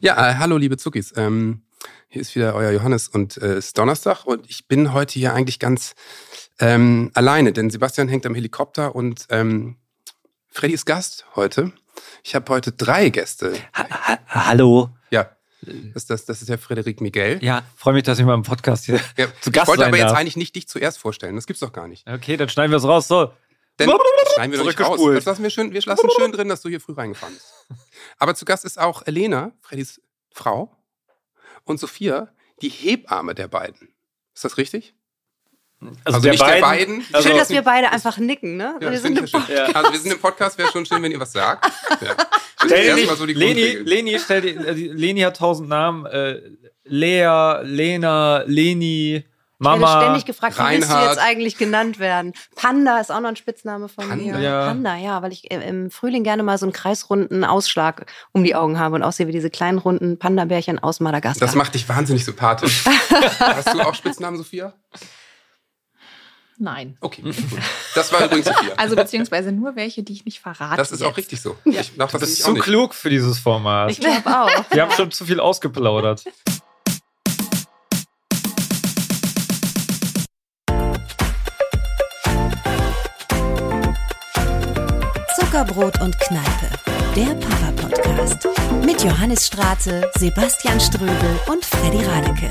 Ja, äh, hallo liebe Zuckis. Ähm, hier ist wieder euer Johannes und äh, es ist Donnerstag und ich bin heute hier eigentlich ganz ähm, alleine, denn Sebastian hängt am Helikopter und ähm, Freddy ist Gast heute. Ich habe heute drei Gäste. Ha ha hallo. Ja, das, das, das ist der Frederik Miguel. Ja, freue mich, dass ich mal im Podcast hier Ja, zu ich Gast wollte sein aber jetzt darf. eigentlich nicht dich zuerst vorstellen. Das gibt's doch gar nicht. Okay, dann schneiden wir es raus. So. Denn das schneiden wir doch nicht raus. Das lassen wir schön, wir lassen schön drin, dass du hier früh reingefahren bist. Aber zu Gast ist auch Elena, Freddys Frau, und Sophia, die Hebamme der beiden. Ist das richtig? Also, nicht der beiden. Also- Schön, dass wir beide einfach nicken, ne? Ja, wir sind finde ich ja. Also wir sind im Podcast, wäre schon schön, wenn ihr was sagt. Ja. Stell nicht, so die Leni. Leni, stell dir, äh, Leni hat tausend Namen. Äh, Lea, Lena, Leni, Ich werde Mama. ständig gefragt, wie willst du jetzt eigentlich genannt werden? Panda ist auch noch ein Spitzname von Panda? mir. Ja. Panda, ja, weil ich äh, im Frühling gerne mal so einen kreisrunden Ausschlag um die Augen habe und aussehe wie diese kleinen runden Panda-Bärchen aus Madagaskar. Das macht dich wahnsinnig sympathisch. Hast du auch Spitznamen, Sophia? Nein. Okay, gut. Das war übrigens Sophia. Also beziehungsweise nur welche, die ich nicht verrate. Das ist auch jetzt. richtig so. Ich darf Du das bist nicht auch zu nicht. klug für dieses Format. ich glaube auch. Wir haben schon zu viel ausgeplaudert. Zuckerbrot und Kneipe, der Papa-Podcast. Mit Johannes Strate, Sebastian Ströbel und Freddy Radeke.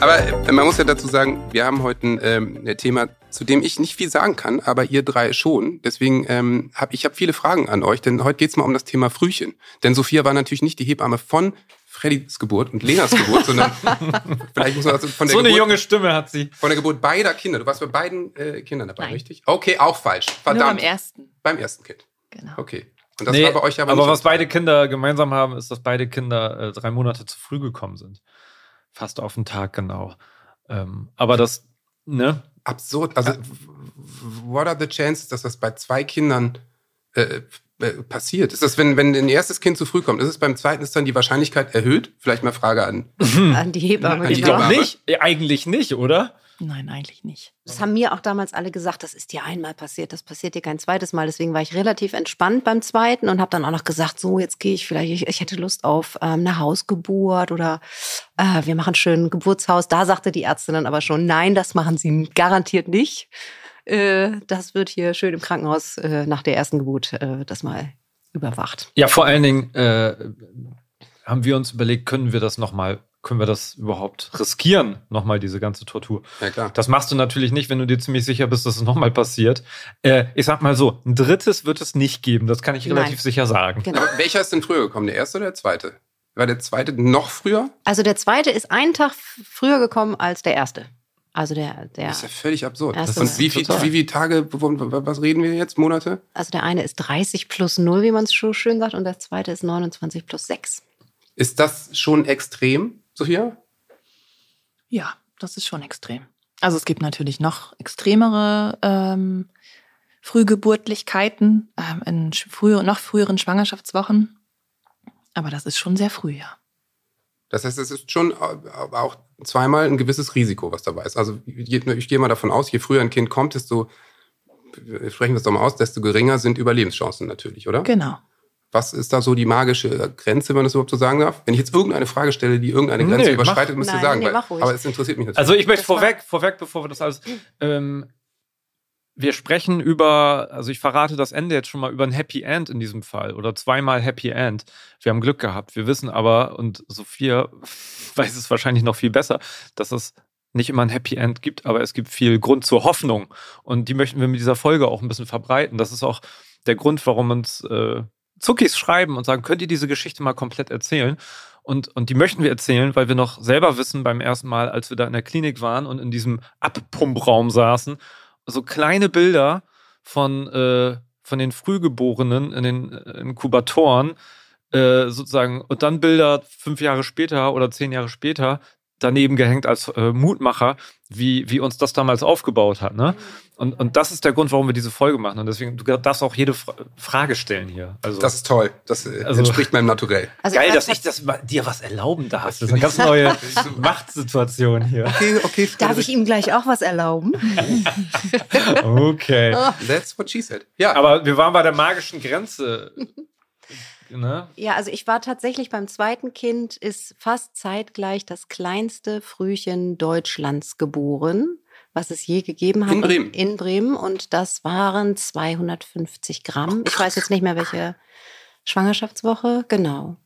Aber äh, man muss ja dazu sagen, wir haben heute ein, ähm, Thema, zu dem ich nicht viel sagen kann, aber ihr drei schon. Deswegen ähm, habe ich hab viele Fragen an euch, denn heute geht's mal um das Thema Frühchen. Denn Sophia war natürlich nicht die Hebamme von Freddys Geburt und Lenas Geburt, sondern vielleicht muss man also von der So eine Geburt, junge Stimme hat sie. von der Geburt beider Kinder. Du warst bei beiden äh, Kindern dabei, Nein. richtig? Okay, auch falsch. Nur beim Verdammt. ersten. beim ersten Kind. Genau. Okay. Und das Nee, war bei euch aber, aber nicht was beide Kinder gemeinsam haben, ist, dass beide Kinder äh, drei Monate zu früh gekommen sind. Fast auf den Tag genau. Ähm, aber das, ne? absurd. Also, w- what are the chances, dass das bei zwei Kindern äh, äh, passiert? Ist das, wenn, wenn ein erstes Kind zu früh kommt, ist es beim zweiten ist dann die Wahrscheinlichkeit erhöht? Vielleicht mal Frage an. An die Hebamme. An die Ich glaube Hebamme. nicht. Eigentlich nicht, oder? Nein, eigentlich nicht. Das haben mir auch damals alle gesagt, das ist dir einmal passiert, das passiert dir kein zweites Mal. Deswegen war ich relativ entspannt beim zweiten und habe dann auch noch gesagt, so jetzt gehe ich vielleicht, ich, ich hätte Lust auf ähm, eine Hausgeburt oder äh, wir machen schön ein Geburtshaus. Da sagte die Ärztin dann aber schon, nein, das machen sie garantiert nicht. Äh, das wird hier schön im Krankenhaus äh, nach der ersten Geburt äh, das mal überwacht. Ja, vor allen Dingen äh, haben wir uns überlegt, können wir das nochmal, können wir das überhaupt riskieren, nochmal diese ganze Tortur? Ja, klar. Das machst du natürlich nicht, wenn du dir ziemlich sicher bist, dass es nochmal passiert. Äh, ich sag mal so, ein drittes wird es nicht geben, das kann ich Nein. relativ sicher sagen. Genau. Aber welcher ist denn früher gekommen? Der erste oder der zweite? War der zweite noch früher? Also der zweite ist einen Tag früher gekommen als der erste. Also der, der, Das ist ja völlig absurd. Und wie, viel, wie viele Tage, was reden wir jetzt? Monate? also der eine ist 30 plus 0, wie man es so schön sagt, und der zweite ist 29 plus 6. Ist das schon extrem, Sophia? Ja, das ist schon extrem. Also es gibt natürlich noch extremere ähm, Frühgeburtlichkeiten ähm, in früher, noch früheren Schwangerschaftswochen. Aber das ist schon sehr früh, ja. Das heißt, es ist schon auch zweimal ein gewisses Risiko, was dabei ist. Also ich gehe mal davon aus, je früher ein Kind kommt, desto, wir sprechen das doch mal aus, desto geringer sind Überlebenschancen natürlich, oder? Genau. Was ist da so die magische Grenze, wenn man das überhaupt so sagen darf? Wenn ich jetzt irgendeine Frage stelle, die irgendeine Grenze Nee, überschreitet, müsst ihr Nein, sagen. nee, weil, aber es interessiert mich natürlich. Also ich möchte vorweg, vorweg, bevor wir das alles. Ähm, wir sprechen über, also ich verrate das Ende jetzt schon mal über ein Happy End in diesem Fall oder zweimal Happy End. Wir haben Glück gehabt. Wir wissen aber, und Sophia weiß es wahrscheinlich noch viel besser, dass es nicht immer ein Happy End gibt, aber es gibt viel Grund zur Hoffnung. Und die möchten wir mit dieser Folge auch ein bisschen verbreiten. Das ist auch der Grund, warum uns äh, Zuckis schreiben und sagen, könnt ihr diese Geschichte mal komplett erzählen? Und, und die möchten wir erzählen, weil wir noch selber wissen beim ersten Mal, als wir da in der Klinik waren und in diesem Abpumpraum saßen, so kleine Bilder von, äh, von den Frühgeborenen in den äh, Inkubatoren, äh, sozusagen, und dann Bilder fünf Jahre später oder zehn Jahre später daneben gehängt als äh, Mutmacher, wie, wie uns das damals aufgebaut hat. Ne? Und, und das ist der Grund, warum wir diese Folge machen. Und deswegen, du darfst auch jede Fra Frage stellen hier. Also, das ist toll. Das äh, Also- entspricht meinem Naturell. Also geil, ich dass ich das dir was erlauben darf. Das ist eine ganz neue Machtsituation hier. Okay, okay. Darf ich ihm gleich auch was erlauben? Okay. That's what she said. Ja, Aber wir waren bei der magischen Grenze. Ne? Ja, also ich war tatsächlich beim zweiten Kind, ist fast zeitgleich das kleinste Frühchen Deutschlands geboren, was es je gegeben hat. In Bremen? In Bremen. Und das waren 250 Gramm. Ich weiß jetzt nicht mehr, welche Schwangerschaftswoche. Genau.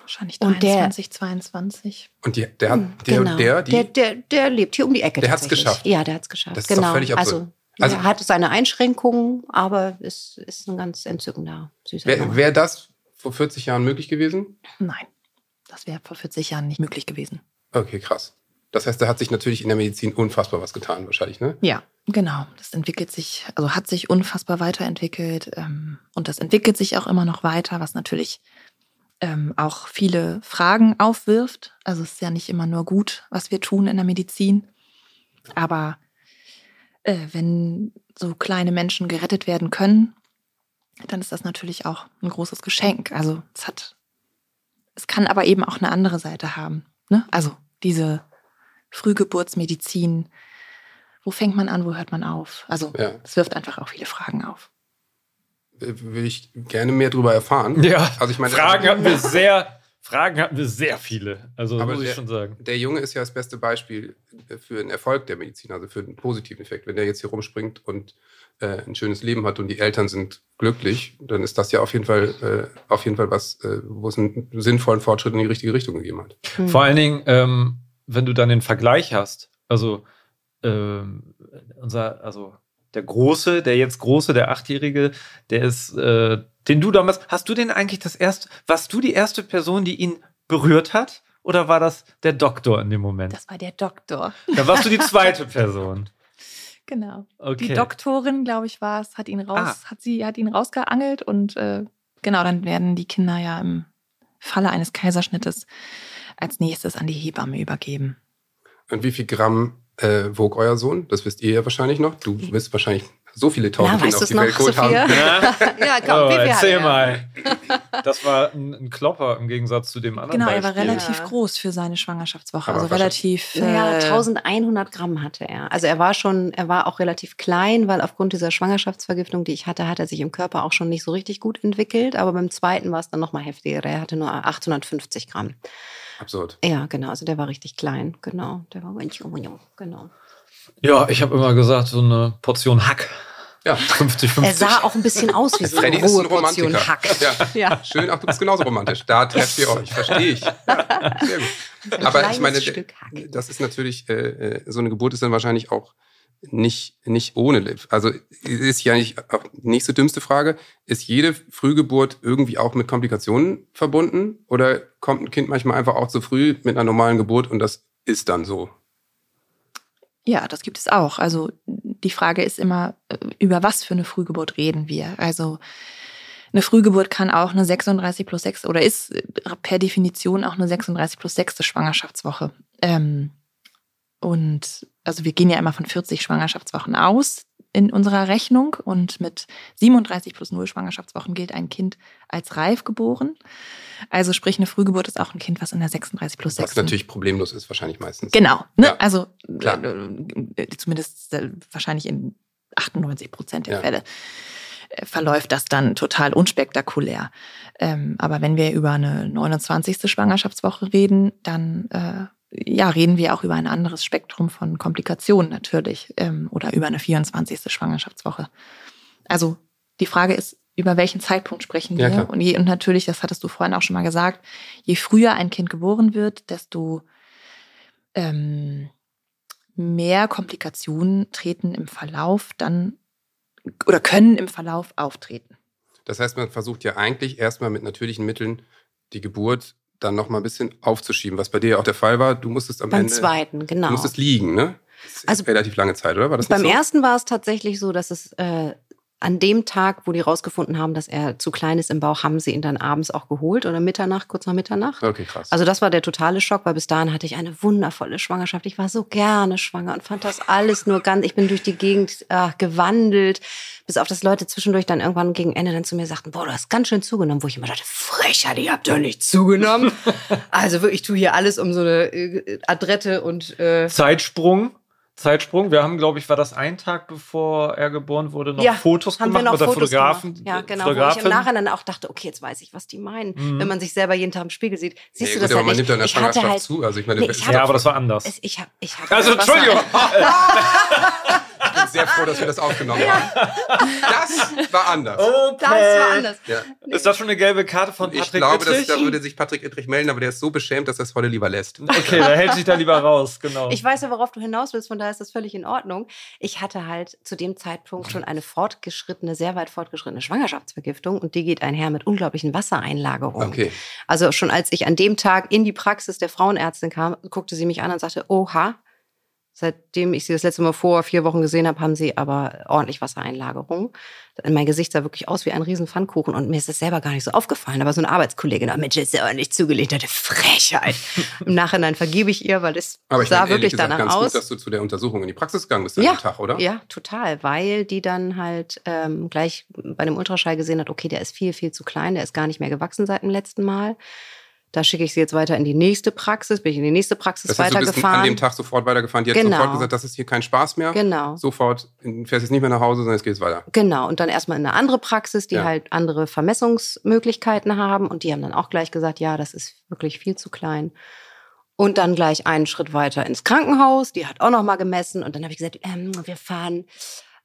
Wahrscheinlich Und der- 23, 22. Und die, der hat, Hm, der, genau. der, die, der, der, der lebt hier um die Ecke. Der hat's tatsächlich. geschafft. Ja, der hat es geschafft. Das ist doch genau. völlig absurd. also, Also- er hat seine Einschränkungen, aber es ist ein ganz entzückender, süßer wäre wär das vor 40 Jahren möglich gewesen? Nein, das wäre vor 40 Jahren nicht möglich gewesen. Okay, krass. Das heißt, da hat sich natürlich in der Medizin unfassbar was getan, wahrscheinlich, ne? Ja, genau. Das entwickelt sich, also hat sich unfassbar weiterentwickelt ähm, und das entwickelt sich auch immer noch weiter, was natürlich ähm, auch viele Fragen aufwirft. Also es ist ja nicht immer nur gut, was wir tun in der Medizin, aber äh, wenn so kleine Menschen gerettet werden können, dann ist das natürlich auch ein großes Geschenk. Also es hat, es kann aber eben auch eine andere Seite haben. Ne? Also diese Frühgeburtsmedizin, wo fängt man an, wo hört man auf? Also Ja. es wirft einfach auch viele Fragen auf. Will ich gerne mehr darüber erfahren. Ja, Also ich meine, Fragen hatten wir sehr, Fragen hatten wir sehr viele. Also Aber muss ich der- schon sagen. Der Junge ist ja das beste Beispiel für einen Erfolg der Medizin, also für einen positiven Effekt. Wenn der jetzt hier rumspringt und äh, ein schönes Leben hat und die Eltern sind glücklich, dann ist das ja auf jeden Fall, äh, auf jeden Fall was, äh, wo es einen sinnvollen Fortschritt in die richtige Richtung gegeben hat. Hm. Vor allen Dingen, ähm, wenn du dann den Vergleich hast, also ähm, unser, also der Große, der jetzt Große, der Achtjährige, der ist, äh, den du damals, hast du den eigentlich das erste, warst du die erste Person, die ihn berührt hat? Oder war das der Doktor in dem Moment? Das war der Doktor. Da warst du die zweite Person. Genau. Okay. Die Doktorin, glaube ich, war es, hat ihn raus, Ah. hat sie, hat ihn rausgeangelt und äh, genau, dann werden die Kinder ja im Falle eines Kaiserschnittes als nächstes an die Hebamme übergeben. Und wie viel Gramm äh, wog euer Sohn? Das wisst ihr ja wahrscheinlich noch. Du wirst wahrscheinlich so viele tausend Na, Kinder weißt auf du die es Welt noch, geholt haben. Ja? ja, komm, Oh, wie viel erzähl er? mal. Das war ein, ein Klopper im Gegensatz zu dem anderen. Genau, er war Beispiel. relativ Ja. groß für seine Schwangerschaftswoche. Aber also relativ. Äh, 1100 Gramm hatte er. Also er war schon, er war auch relativ klein, weil aufgrund dieser Schwangerschaftsvergiftung, die ich hatte, hat er sich im Körper auch schon nicht so richtig gut entwickelt. Aber beim zweiten war es dann nochmal heftiger. Er hatte nur 850 Gramm. Absurd. Ja, genau. Also der war richtig klein. Genau. Der war genau. Ja, ich habe immer gesagt, so eine Portion Hack. Ja. 50, 50. Er sah auch ein bisschen aus wie so Freddy eine ein Portion. Hack. Ja. Ja. Schön, ach, du bist genauso romantisch. Da trefft ihr euch, verstehe ich. Ja, sehr gut. Ein Aber ich meine, Stück Hack. das ist natürlich, äh, äh, so eine Geburt ist dann wahrscheinlich auch nicht, nicht ohne Liv. Also ist ja nicht, auch nächste dümmste Frage, ist jede Frühgeburt irgendwie auch mit Komplikationen verbunden? Oder kommt ein Kind manchmal einfach auch zu früh mit einer normalen Geburt und das ist dann so? Ja, das gibt es auch. Also die Frage ist immer, äh, über was für eine Frühgeburt reden wir? Also eine Frühgeburt kann auch eine 36 plus 6 oder ist äh, per Definition auch eine 36 plus 6. Schwangerschaftswoche. Ähm, und also wir gehen ja immer von 40 Schwangerschaftswochen aus in unserer Rechnung und mit 37 plus 0 Schwangerschaftswochen gilt ein Kind als reif geboren. Also sprich, eine Frühgeburt ist auch ein Kind, was in der 36 plus 6. Was natürlich problemlos ist, wahrscheinlich meistens. Genau. Ne? Ja, also klar. äh, zumindest äh, wahrscheinlich in 98 Prozent der Ja. Fälle äh, verläuft das dann total unspektakulär. Ähm, aber wenn wir über eine 29. Schwangerschaftswoche reden, dann äh, ja, reden wir auch über ein anderes Spektrum von Komplikationen natürlich ähm, oder über eine 24. Schwangerschaftswoche. Also die Frage ist, über welchen Zeitpunkt sprechen Ja, wir? klar. und, je, und natürlich, das hattest du vorhin auch schon mal gesagt, je früher ein Kind geboren wird, desto ähm, mehr Komplikationen treten im Verlauf dann oder können im Verlauf auftreten. Das heißt, man versucht ja eigentlich erstmal mit natürlichen Mitteln die Geburt dann noch mal ein bisschen aufzuschieben, was bei dir ja auch der Fall war. Du musstest am Beim Ende zweiten, genau. du musstest liegen, ne? Das ist Also- relativ lange Zeit, oder? War das Beim so? ersten war es tatsächlich so, dass es äh, an dem Tag, wo die rausgefunden haben, dass er zu klein ist im Bauch, haben sie ihn dann abends auch geholt oder Mitternacht, kurz nach Mitternacht. Okay, krass. Also das war der totale Schock, weil bis dahin hatte ich eine wundervolle Schwangerschaft. Ich war so gerne schwanger und fand das alles nur ganz, ich bin durch die Gegend äh, gewandelt, bis auf das Leute zwischendurch dann irgendwann gegen Ende dann zu mir sagten, boah, du hast ganz schön zugenommen, wo ich immer dachte, Frechheit, ihr habt doch nicht zugenommen. also wirklich, ich tue hier alles um so eine äh, Adrette und äh, Zeitsprung. Zeitsprung. Wir haben, glaube ich, war das ein Tag bevor er geboren wurde, noch Ja, Fotos haben gemacht wir noch mit der Fotos Fotografen. gemacht. Ja, genau. Wo ich Fotografin. im Nachhinein auch dachte, okay, jetzt weiß ich, was die meinen. Mhm. Wenn man sich selber jeden Tag im Spiegel sieht, siehst Nee, du gut, das aber halt man nicht. nimmt ja in der ich hatte Schwangerschaft halt, zu. Also ich meine, Nee, ich ja, aber das war anders. es, ich hab, ich hab Also, Entschuldigung. ich bin sehr froh, dass wir das aufgenommen haben. Das war anders. Das war anders. Ja. Ist das schon eine gelbe Karte von Ich Patrick glaube, dass, da würde sich Patrick Ittrich melden, aber der ist so beschämt, dass er es heute lieber lässt. Okay, der hält sich da lieber raus, genau. Ich weiß ja, worauf du hinaus willst, von daher ist das völlig in Ordnung. Ich hatte halt zu dem Zeitpunkt schon eine fortgeschrittene, sehr weit fortgeschrittene Schwangerschaftsvergiftung und die geht einher mit unglaublichen Wassereinlagerungen. Okay. Also schon als ich an dem Tag in die Praxis der Frauenärztin kam, guckte sie mich an und sagte, oha, seitdem ich sie das letzte Mal vor vier Wochen gesehen habe, haben sie aber ordentlich Wassereinlagerung. Mein Gesicht sah wirklich aus wie ein riesen Pfannkuchen und mir ist das selber gar nicht so aufgefallen. Aber so eine Arbeitskollegin, ah, Mensch, ist ja ordentlich zugelegt, hatte Frechheit. Im Nachhinein vergebe ich ihr, weil es Aber ich sah meine, wirklich gesagt, danach ganz aus. gut, dass du zu der Untersuchung in die Praxis gegangen bist an Ja, dem Tag, oder? Ja, total, weil die dann halt ähm, gleich bei dem Ultraschall gesehen hat, okay, der ist viel, viel zu klein, der ist gar nicht mehr gewachsen seit dem letzten Mal. Da schicke ich sie jetzt weiter in die nächste Praxis, bin ich in die nächste Praxis Das heißt, weitergefahren. an dem Tag sofort weitergefahren. Die hat Genau. sofort gesagt, das ist hier kein Spaß mehr. Genau. Sofort, du fährst jetzt nicht mehr nach Hause, sondern jetzt geht's weiter. Genau, und dann erstmal in eine andere Praxis, die Ja. halt andere Vermessungsmöglichkeiten haben. Und die haben dann auch gleich gesagt, ja, das ist wirklich viel zu klein. Und dann gleich einen Schritt weiter ins Krankenhaus. Die hat auch noch mal gemessen. Und dann habe ich gesagt, ähm, wir fahren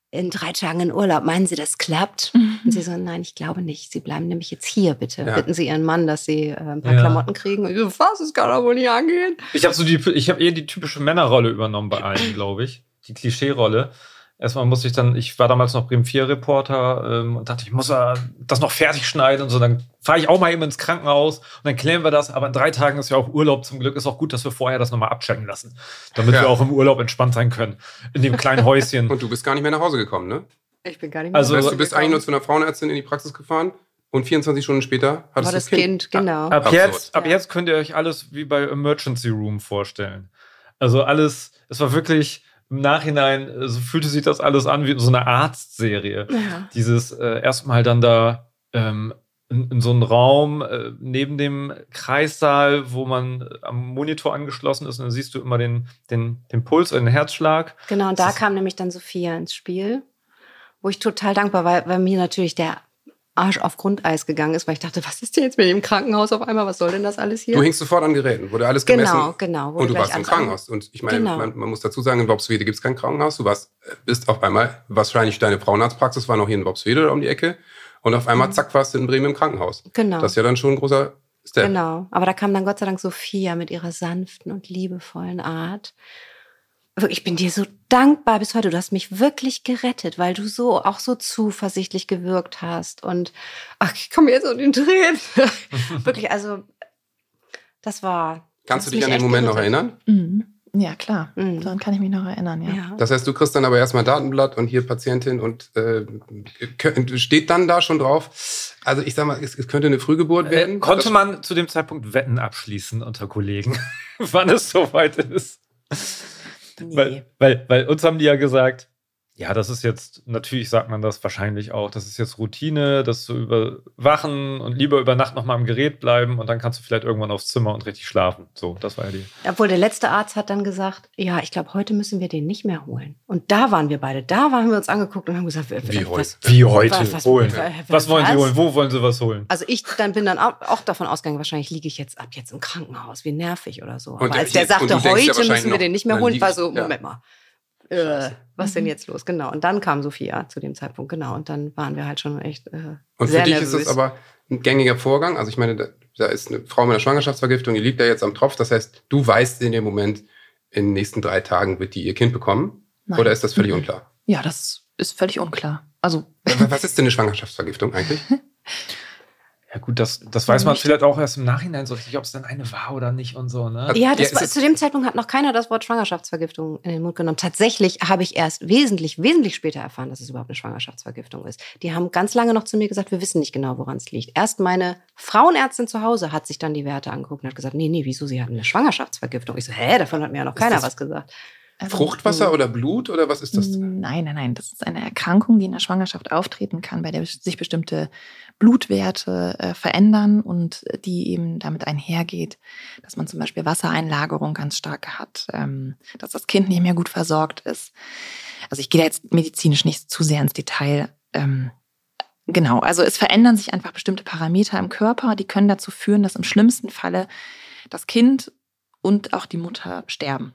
in drei Tagen in Urlaub. Meinen Sie, das klappt? Und sie so, nein, ich glaube nicht. Sie bleiben nämlich jetzt hier, bitte. Ja. Bitten Sie Ihren Mann, dass Sie äh, ein paar Ja. Klamotten kriegen. Und ich so, was? Das kann doch wohl nicht angehen. Ich habe so die, ich habe eher die typische Männerrolle übernommen bei allen, glaube ich. Die Klischee-Rolle. Erstmal musste ich dann, ich war damals noch Bremen 4 Reporter ähm, und dachte, ich muss das noch fertig schneiden und so. Dann fahre ich auch mal eben ins Krankenhaus und dann klären wir das. Aber in drei Tagen ist ja auch Urlaub zum Glück. Ist auch gut, dass wir vorher das nochmal abchecken lassen, damit Ja. wir auch im Urlaub entspannt sein können. In dem kleinen Häuschen. Und du bist gar nicht mehr nach Hause gekommen, ne? Ich bin gar nicht mehr Also- Das nach heißt, du bist Hause eigentlich nur gekommen. zu einer Frauenärztin in die Praxis gefahren und 24 Stunden später hattest war du das Kind, genau. Ab Absurd. jetzt, ab Ja. jetzt könnt ihr euch alles wie bei Emergency Room vorstellen. Also alles, es war wirklich im Nachhinein, äh, so fühlte sich das alles an wie so eine Arztserie. Ja. Dieses äh, erstmal dann da ähm, in, in so einem Raum äh, neben dem Kreissaal, wo man äh, am Monitor angeschlossen ist und dann siehst du immer den, den, den Puls oder den Herzschlag. Genau, und da Das kam nämlich dann Sophia ins Spiel, wo ich total dankbar war, weil mir natürlich der Arsch auf Grundeis gegangen ist, weil ich dachte, was ist denn jetzt mit dem Krankenhaus auf einmal? Was soll denn das alles hier? Du hingst sofort an Geräten, wurde alles gemessen. genau, genau. Und du warst im Krankenhaus. Und ich meine, Genau. man, man muss dazu sagen, in Worpswede gibt es kein Krankenhaus. Du warst, bist auf einmal, wahrscheinlich deine Frauenarztpraxis war noch hier in oder um die Ecke. Und auf einmal, zack, warst du in Bremen im Krankenhaus. an- Genau. Das ist ja dann schon ein großer Step. Genau. Aber da kam dann Gott sei Dank Sophia mit ihrer sanften und liebevollen Art. Wirklich, Ich bin dir so dankbar bis heute. Du hast mich wirklich gerettet, weil du so auch so zuversichtlich gewirkt hast. Und ach, ich komme jetzt in den Tränen. wirklich, also das war. Kannst du dich an den Moment noch gerettet. erinnern? Mhm. Ja, klar. Mhm. Daran kann ich mich noch erinnern, ja. Ja. Das heißt, du kriegst dann aber erstmal Datenblatt und hier Patientin und äh, steht dann da schon drauf. Also ich sag mal, es, es könnte eine Frühgeburt werden. Äh, konnte Das- man zu dem Zeitpunkt Wetten abschließen unter Kollegen, wann es soweit ist? Nee. Weil, weil, weil uns haben die ja gesagt, ja, das ist jetzt, natürlich sagt man das wahrscheinlich auch, das ist jetzt Routine, das zu überwachen und lieber über Nacht nochmal am Gerät bleiben und dann kannst du vielleicht irgendwann aufs Zimmer und richtig schlafen. So, das war ja die. Obwohl der letzte Arzt hat dann gesagt, ja, ich glaube, heute müssen wir den nicht mehr holen. Und da waren wir beide. Da haben wir uns angeguckt und haben gesagt, Wie was- Wie heute Was- was- holen. was- Was wollen sie holen? Wo wollen sie was holen? Also ich dann bin dann auch, davon ausgegangen, wahrscheinlich liege ich jetzt ab jetzt im Krankenhaus, wie nervig oder so. Aber Und als der- der sagte, ja heute müssen wir noch, den nicht mehr holen, war so, ja. Moment mal. Äh, was denn jetzt los? Genau. Und dann kam Sophia zu dem Zeitpunkt, genau. Und dann waren wir halt schon echt äh, Und für sehr dich nervös. ist das aber ein gängiger Vorgang. Also ich meine, da, da ist eine Frau mit einer Schwangerschaftsvergiftung, die liegt da jetzt am Tropf. Das heißt, du weißt in dem Moment, in den nächsten drei Tagen wird die ihr Kind bekommen. Nein. Oder ist das völlig Mhm. unklar? Ja, das ist völlig unklar. Also, Was ist denn eine Schwangerschaftsvergiftung eigentlich? Ja gut, das, das weiß man vielleicht auch erst im Nachhinein so richtig, ob es dann eine war oder nicht und so, ne? ja, das Ja, war, zu dem Zeitpunkt hat noch keiner das Wort Schwangerschaftsvergiftung in den Mund genommen. Tatsächlich habe ich erst wesentlich, wesentlich später erfahren, dass es überhaupt eine Schwangerschaftsvergiftung ist. Die haben ganz lange noch zu mir gesagt, wir wissen nicht genau, woran es liegt. Erst meine Frauenärztin zu Hause hat sich dann die Werte angeguckt und hat gesagt, nee, nee, wieso, sie hatten eine Schwangerschaftsvergiftung. Ich so, hä, davon hat mir ja noch keiner das- was gesagt. Also, Fruchtwasser oder Blut oder was ist das? Nein, nein, nein. Das ist eine Erkrankung, die in der Schwangerschaft auftreten kann, bei der sich bestimmte Blutwerte äh, verändern und die eben damit einhergeht, dass man zum Beispiel Wassereinlagerung ganz stark hat, ähm, dass das Kind nicht mehr gut versorgt ist. Also ich gehe da jetzt medizinisch nicht zu sehr ins Detail. Ähm, genau, also es verändern sich einfach bestimmte Parameter im Körper, die können dazu führen, dass im schlimmsten Falle das Kind und auch die Mutter sterben.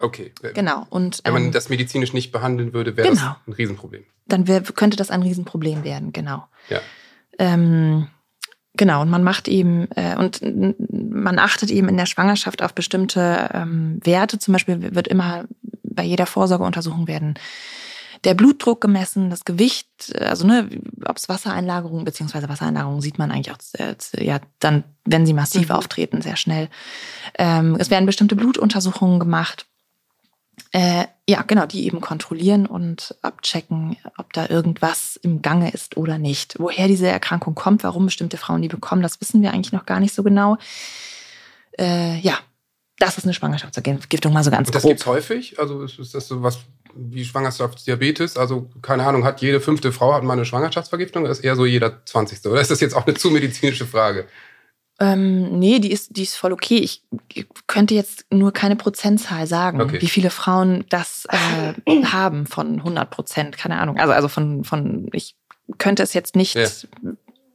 Okay. Genau. Und, Wenn man ähm, das medizinisch nicht behandeln würde, wäre Genau. das ein Riesenproblem. dann wär, könnte das ein Riesenproblem werden, genau. Ja. Ähm, genau, und man macht eben, äh, und man achtet eben in der Schwangerschaft auf bestimmte ähm, Werte. Zum Beispiel wird immer bei jeder Vorsorgeuntersuchung werden der Blutdruck gemessen, das Gewicht, äh, also ne, ob es Wassereinlagerungen, beziehungsweise Wassereinlagerungen sieht man eigentlich auch äh, ja dann, wenn sie massiv Mhm. auftreten, sehr schnell. Ähm, es werden bestimmte Blutuntersuchungen gemacht. Äh, ja, genau, die eben kontrollieren und abchecken, ob da irgendwas im Gange ist oder nicht. Woher diese Erkrankung kommt, warum bestimmte Frauen die bekommen, das wissen wir eigentlich noch gar nicht so genau. Äh, ja, das ist eine Schwangerschaftsvergiftung, mal so ganz Und das grob. gibt's häufig? Also ist, das so was wie Schwangerschaftsdiabetes? Also keine Ahnung, hat jede fünfte Frau hat mal eine Schwangerschaftsvergiftung? Oder ist eher so jeder zwanzigste? Oder ist das jetzt auch eine zu medizinische Frage? Ähm, nee, die ist, die ist voll okay. Ich könnte jetzt nur keine Prozentzahl sagen, Okay. wie viele Frauen das äh, haben von 100 Prozent, keine Ahnung. Also, also von, von, ich könnte es jetzt nicht. Ja.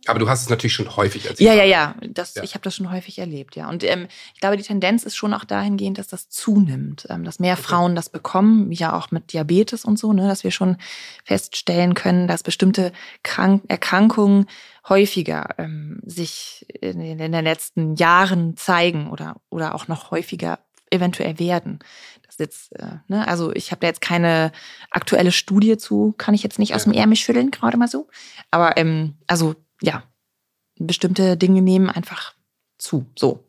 Aber du hast es natürlich schon häufig erzählt. Ja, ja, ja. Das, Ja. Ich habe das schon häufig erlebt, ja. Und ähm, ich glaube, die Tendenz ist schon auch dahingehend, dass das zunimmt, ähm, dass mehr Frauen das bekommen, ja auch mit Diabetes und so, ne, dass wir schon feststellen können, dass bestimmte Krank Erkrankungen häufiger ähm, sich in, den- in den letzten Jahren zeigen oder, oder auch noch häufiger eventuell werden. Das jetzt, äh, ne, also ich habe da jetzt keine aktuelle Studie zu, kann ich jetzt nicht aus Ja. dem Ärmel schütteln, gerade mal so. Aber ähm, also ja, bestimmte Dinge nehmen einfach zu. So.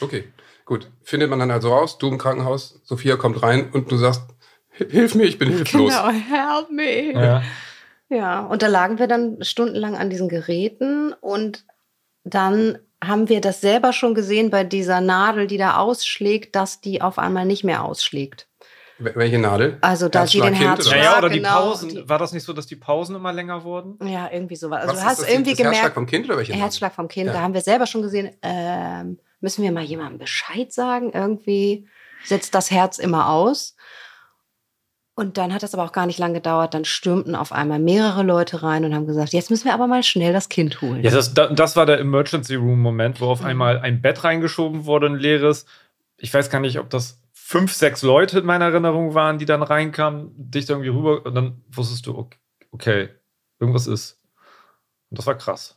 Okay, gut. Findet man dann also raus, du im Krankenhaus, Sophia kommt rein und du sagst, "H- hilf mir, ich bin hilflos. Genau, help me. Ja. Ja, und da lagen wir dann stundenlang an diesen Geräten und dann haben wir das selber schon gesehen bei dieser Nadel, die da ausschlägt, dass die auf einmal nicht mehr ausschlägt. Wel- Welche Nadel? Also da sie den Herzschlag, oder? Naja, oder die genau, Pausen. die- War das nicht so, dass die Pausen immer länger wurden? Ja, irgendwie sowas. Also Was du ist hast das, irgendwie das Herzschlag gemerkt, vom Kind oder welche Nadel? Herzschlag vom Kind, Ja. da haben wir selber schon gesehen, ähm, müssen wir mal jemandem Bescheid sagen? Irgendwie setzt das Herz immer aus. Und dann hat das aber auch gar nicht lange gedauert. Dann stürmten auf einmal mehrere Leute rein und haben gesagt, jetzt müssen wir aber mal schnell das Kind holen. Ja, das, da- das war der Emergency Room Moment, wo auf Mhm. einmal ein Bett reingeschoben wurde, ein leeres. Ich weiß gar nicht, ob das fünf, sechs Leute in meiner Erinnerung waren, die dann reinkamen, dich da irgendwie rüber und dann wusstest du, okay, okay irgendwas ist. Und das war krass.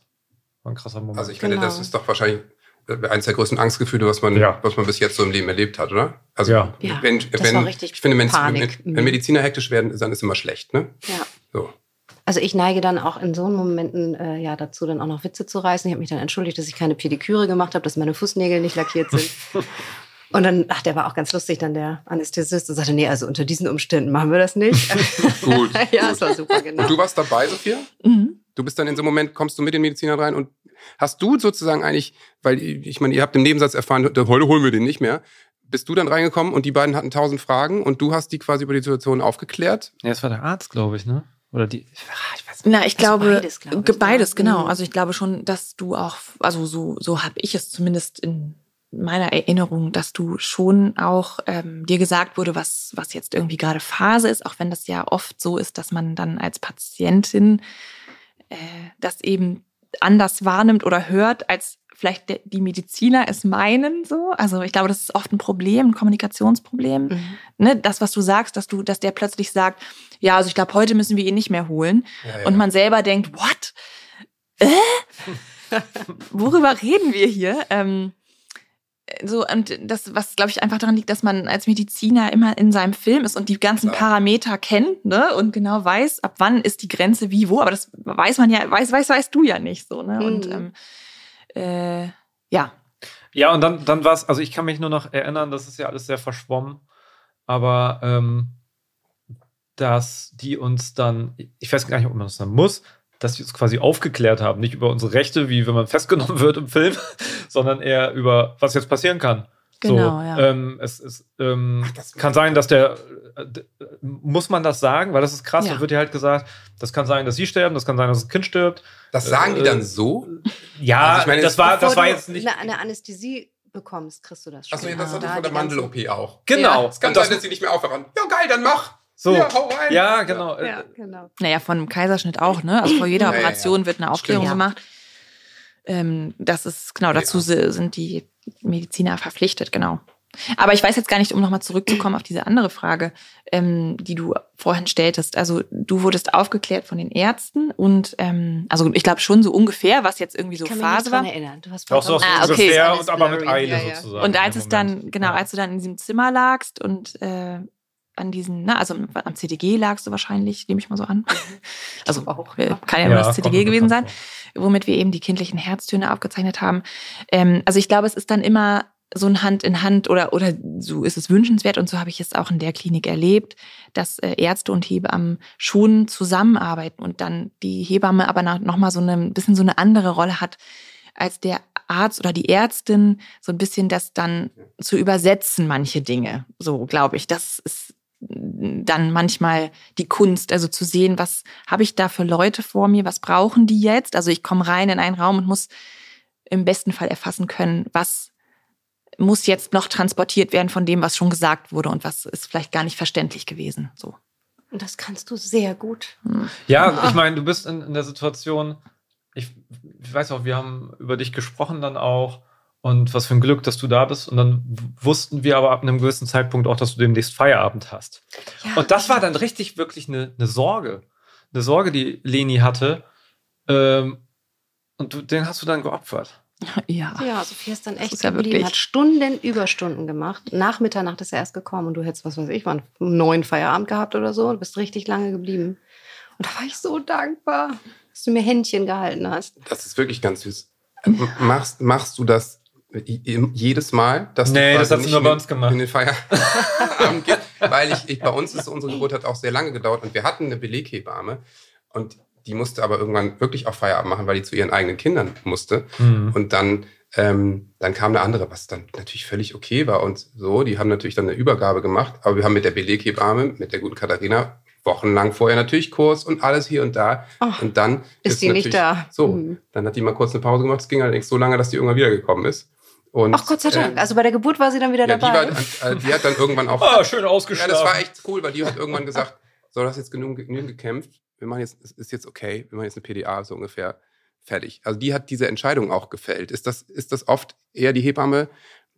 War ein krasser Moment. Also ich finde, Genau. das ist doch wahrscheinlich äh, eines der größten Angstgefühle, was man, Ja. was man bis jetzt so im Leben erlebt hat, oder? Also Ja. Ja, wenn, das wenn war richtig ich finde, wenn, Panik. wenn, wenn Mediziner hektisch werden, dann ist immer schlecht, ne? Ja. So. Also ich neige dann auch in so Momenten äh, ja dazu, dann auch noch Witze zu reißen. Ich habe mich dann entschuldigt, dass ich keine Pediküre gemacht habe, dass meine Fußnägel nicht lackiert sind. Und dann, ach, der war auch ganz lustig, dann der Anästhesist und sagte, nee, also unter diesen Umständen machen wir das nicht. Gut. ja, gut. das war super, genau. Und du warst dabei, Sophia? Mhm. Du bist dann in so einem Moment, kommst du mit den Medizinern rein und hast du sozusagen eigentlich, weil ich meine, ihr habt im Nebensatz erfahren, heute holen wir den nicht mehr. Bist du dann reingekommen und die beiden hatten tausend Fragen und du hast die quasi über die Situation aufgeklärt? ja, das war der Arzt, glaube ich, ne? Oder die. Ich weiß Na, ich Also glaube, beides, glaub ich, beides, ja. genau. Mhm. Also ich glaube schon, dass du auch, also so, so habe ich es zumindest in meiner Erinnerung, dass du schon auch ähm, dir gesagt wurde, was, was jetzt irgendwie gerade Phase ist, auch wenn das ja oft so ist, dass man dann als Patientin äh, das eben anders wahrnimmt oder hört, als vielleicht die Mediziner es meinen so. Also ich glaube, das ist oft ein Problem, ein Kommunikationsproblem. Mhm. Ne, das, was du sagst, dass du, dass der plötzlich sagt, ja, also ich glaube, heute müssen wir ihn nicht mehr holen. Und man selber denkt, what? Äh? Worüber reden wir hier? Ähm, so, und das, was, glaube ich, einfach daran liegt, dass man als Mediziner immer in seinem Film ist und die ganzen Klar. Parameter kennt, ne? Und genau weiß, ab wann ist die Grenze wie wo. Aber das weiß man ja, weiß, weiß, weißt du ja nicht so, ne? Und Mhm. ähm, äh, ja. Ja, und dann, dann war es, also ich kann mich nur noch erinnern, das ist ja alles sehr verschwommen, aber ähm, dass die uns dann, ich weiß gar nicht, ob man das dann muss, dass die uns quasi aufgeklärt haben, nicht über unsere Rechte, wie wenn man festgenommen wird im Film, sondern eher über, was jetzt passieren kann. Genau, so, ja. Ähm, es es ähm, Ach, kann sein, dass der, äh, äh, muss man das sagen? Weil das ist krass, Ja. da wird ja halt gesagt, das kann sein, dass sie sterben, das kann sein, dass das Kind stirbt. Das sagen die Äh, dann so? Ja, Also ich meine, das war, das war du jetzt nicht. Eine, eine Anästhesie bekommst, kriegst du das schon. Achso, ja, das Ja, hat da von der die Mandel-OP auch. Genau. Es kann sein, dass sie nicht mehr aufhören. Ja, geil, dann mach. So. Ja, hau rein. Ja, genau. Ja, genau. Naja, von einem Kaiserschnitt auch, ne? Also vor jeder Ja, Operation ja. wird eine Aufklärung Stimmt. gemacht. Ähm, das ist, genau, dazu sind die Mediziner verpflichtet, genau. Aber ich weiß jetzt gar nicht, um nochmal zurückzukommen auf diese andere Frage, ähm, die du vorhin stelltest. Also du wurdest aufgeklärt von den Ärzten und ähm, also ich glaube schon so ungefähr, was jetzt irgendwie so Ich kann mich nicht Phase war. erinnern. Du hast Auch so Ah, okay. ungefähr und aber mit. Eile Ja, ja. sozusagen. Und als es dann, genau, als du dann in diesem Zimmer lagst und äh, an diesen, ne, also am CTG lagst du wahrscheinlich, nehme ich mal so an. Also auch. äh, kann ja Ja, nur das kommt CTG mir gewesen sein, womit wir eben die kindlichen Herztöne aufgezeichnet haben. Ähm, also ich glaube, es ist dann immer so ein Hand in Hand oder, oder so ist es wünschenswert und so habe ich es auch in der Klinik erlebt, dass äh, Ärzte und Hebammen schon zusammenarbeiten und dann die Hebamme aber nochmal so eine, ein bisschen so eine andere Rolle hat als der Arzt oder die Ärztin, so ein bisschen das dann zu übersetzen, manche Dinge. So glaube ich. Das ist dann manchmal die Kunst, also zu sehen, was habe ich da für Leute vor mir, was brauchen die jetzt? Also ich komme rein in einen Raum und muss im besten Fall erfassen können, was muss jetzt noch transportiert werden von dem, was schon gesagt wurde und was ist vielleicht gar nicht verständlich gewesen. So. Und das kannst du sehr gut. Ja, ich meine, du bist in, in der Situation, ich, ich weiß auch, wir haben über dich gesprochen dann auch und was für ein Glück, dass du da bist. Und dann wussten wir aber ab einem gewissen Zeitpunkt auch, dass du demnächst Feierabend hast. Ja. Und das war dann richtig wirklich eine, eine Sorge. Eine Sorge, die Leni hatte. Ähm, und du, den hast du dann geopfert. Ja. Ja, Sophia ist dann echt ist ja geblieben, wirklich- hat Stunden Überstunden gemacht. Nach Mitternacht ist er erst gekommen und du hättest, was weiß ich, wann, um neun Feierabend gehabt oder so und bist richtig lange geblieben. Und da war ich so dankbar, dass du mir Händchen gehalten hast. Das ist wirklich ganz süß. M- Machst, machst du das jedes Mal? Dass Nee, du das hat sie nicht nur in bei den- uns gemacht. In den Feierabend gehst? Weil ich, ich, bei uns ist unsere Geburt hat auch sehr lange gedauert und wir hatten eine Beleghebamme und die musste aber irgendwann wirklich auch Feierabend machen, weil die zu ihren eigenen Kindern musste. Mhm. Und dann, ähm, dann kam eine andere, was dann natürlich völlig okay war und so. Die haben natürlich dann eine Übergabe gemacht, aber wir haben mit der Beleghebamme, mit der guten Katharina, wochenlang vorher natürlich Kurs und alles hier und da. Ach, und dann ist die nicht da. So, Mhm. dann hat die mal kurz eine Pause gemacht. Es ging allerdings so lange, dass die irgendwann wiedergekommen ist. Und, Ach Gott sei Dank. äh, Also bei der Geburt war sie dann wieder ja, die, dabei. war, äh, die hat dann irgendwann auch. Ah, schön ja, ausgeschlafen. das war echt cool, weil die hat irgendwann gesagt, so, du hast jetzt genug, genug gekämpft. Wir machen jetzt, es ist jetzt okay. Wir machen jetzt eine PDA so ungefähr fertig. Also die hat diese Entscheidung auch gefällt. Ist das, ist das oft eher die Hebamme,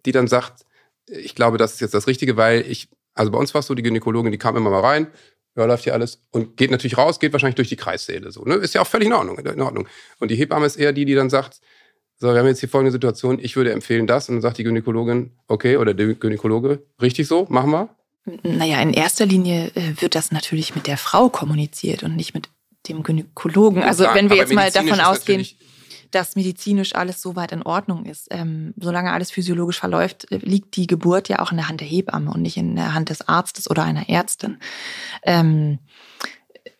die dann sagt, ich glaube, das ist jetzt das Richtige, weil ich, also bei uns war es so, die Gynäkologin, die kam immer mal rein, ja, läuft hier alles und geht natürlich raus, geht wahrscheinlich durch die Kreissäle so. Ne? Ist ja auch völlig in Ordnung, in Ordnung. Und die Hebamme ist eher die, die dann sagt, so, wir haben jetzt die folgende Situation, ich würde empfehlen das. Und dann sagt die Gynäkologin, okay, oder der Gynäkologe, richtig so, machen wir. Naja, in erster Linie äh, wird das natürlich mit der Frau kommuniziert und nicht mit dem Gynäkologen. Also wenn wir aber jetzt mal davon ausgehen, dass medizinisch alles soweit in Ordnung ist, ähm, solange alles physiologisch verläuft, äh, liegt die Geburt ja auch in der Hand der Hebamme und nicht in der Hand des Arztes oder einer Ärztin. Ähm,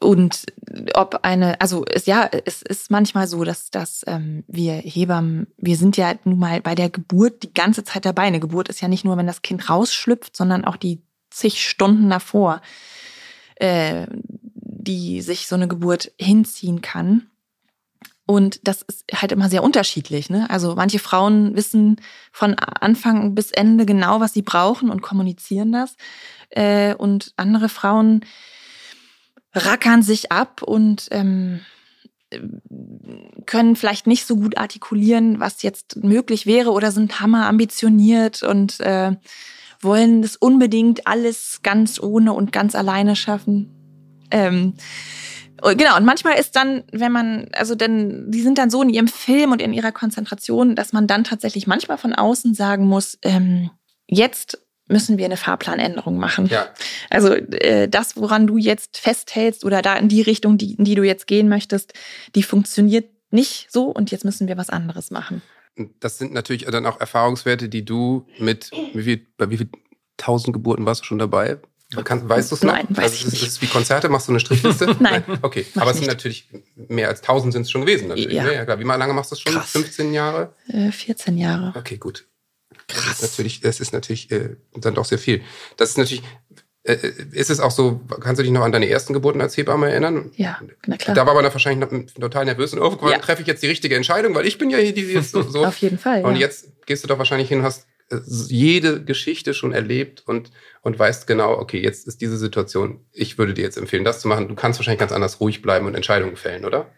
und ob eine, also es, ja, es ist manchmal so, dass, dass ähm, wir Hebammen, wir sind ja nun mal bei der Geburt die ganze Zeit dabei. Eine Geburt ist ja nicht nur, wenn das Kind rausschlüpft, sondern auch die zig Stunden davor, äh, die sich so eine Geburt hinziehen kann. Und das ist halt immer sehr unterschiedlich. Ne? Also manche Frauen wissen von Anfang bis Ende genau, was sie brauchen und kommunizieren das. Äh, und andere Frauen rackern sich ab und ähm, können vielleicht nicht so gut artikulieren, was jetzt möglich wäre oder sind hammer ambitioniert und äh, wollen das unbedingt alles ganz ohne und ganz alleine schaffen. Ähm, genau, und manchmal ist dann, wenn man, also denn, die sind dann so in ihrem Film und in ihrer Konzentration, dass man dann tatsächlich manchmal von außen sagen muss, ähm, jetzt müssen wir eine Fahrplanänderung machen. Ja, Also äh, das, woran du jetzt festhältst oder da in die Richtung, die, in die du jetzt gehen möchtest, die funktioniert nicht so und jetzt müssen wir was anderes machen. Das sind natürlich dann auch Erfahrungswerte, die du mit, wie viel, bei wie viel tausend Geburten warst du schon dabei? Kann, weißt du es noch? Nein, weiß also ich ist, nicht. Ist es wie Konzerte? Machst du eine Strichliste? Nein, Okay, mach aber es sind natürlich mehr als tausend sind es schon gewesen. Natürlich. Ja. Ja klar. Wie lange machst du das schon? Krass. 15 Jahre? Äh, 14 Jahre. Okay, gut. Das ist natürlich, das ist natürlich äh, dann doch sehr viel. Das ist natürlich, äh, ist es auch so, kannst du dich noch an deine ersten Geburten als Hebamme erinnern? Ja, na klar. Da war man dann wahrscheinlich noch total nervös und oh, Ja. treffe ich jetzt die richtige Entscheidung, weil ich bin ja hier die die jetzt so. so. Auf jeden Fall. Und ja. jetzt gehst du doch wahrscheinlich hin und hast äh, jede Geschichte schon erlebt und, und weißt genau, okay, jetzt ist diese Situation, ich würde dir jetzt empfehlen, das zu machen. Du kannst wahrscheinlich ganz anders ruhig bleiben und Entscheidungen fällen, oder?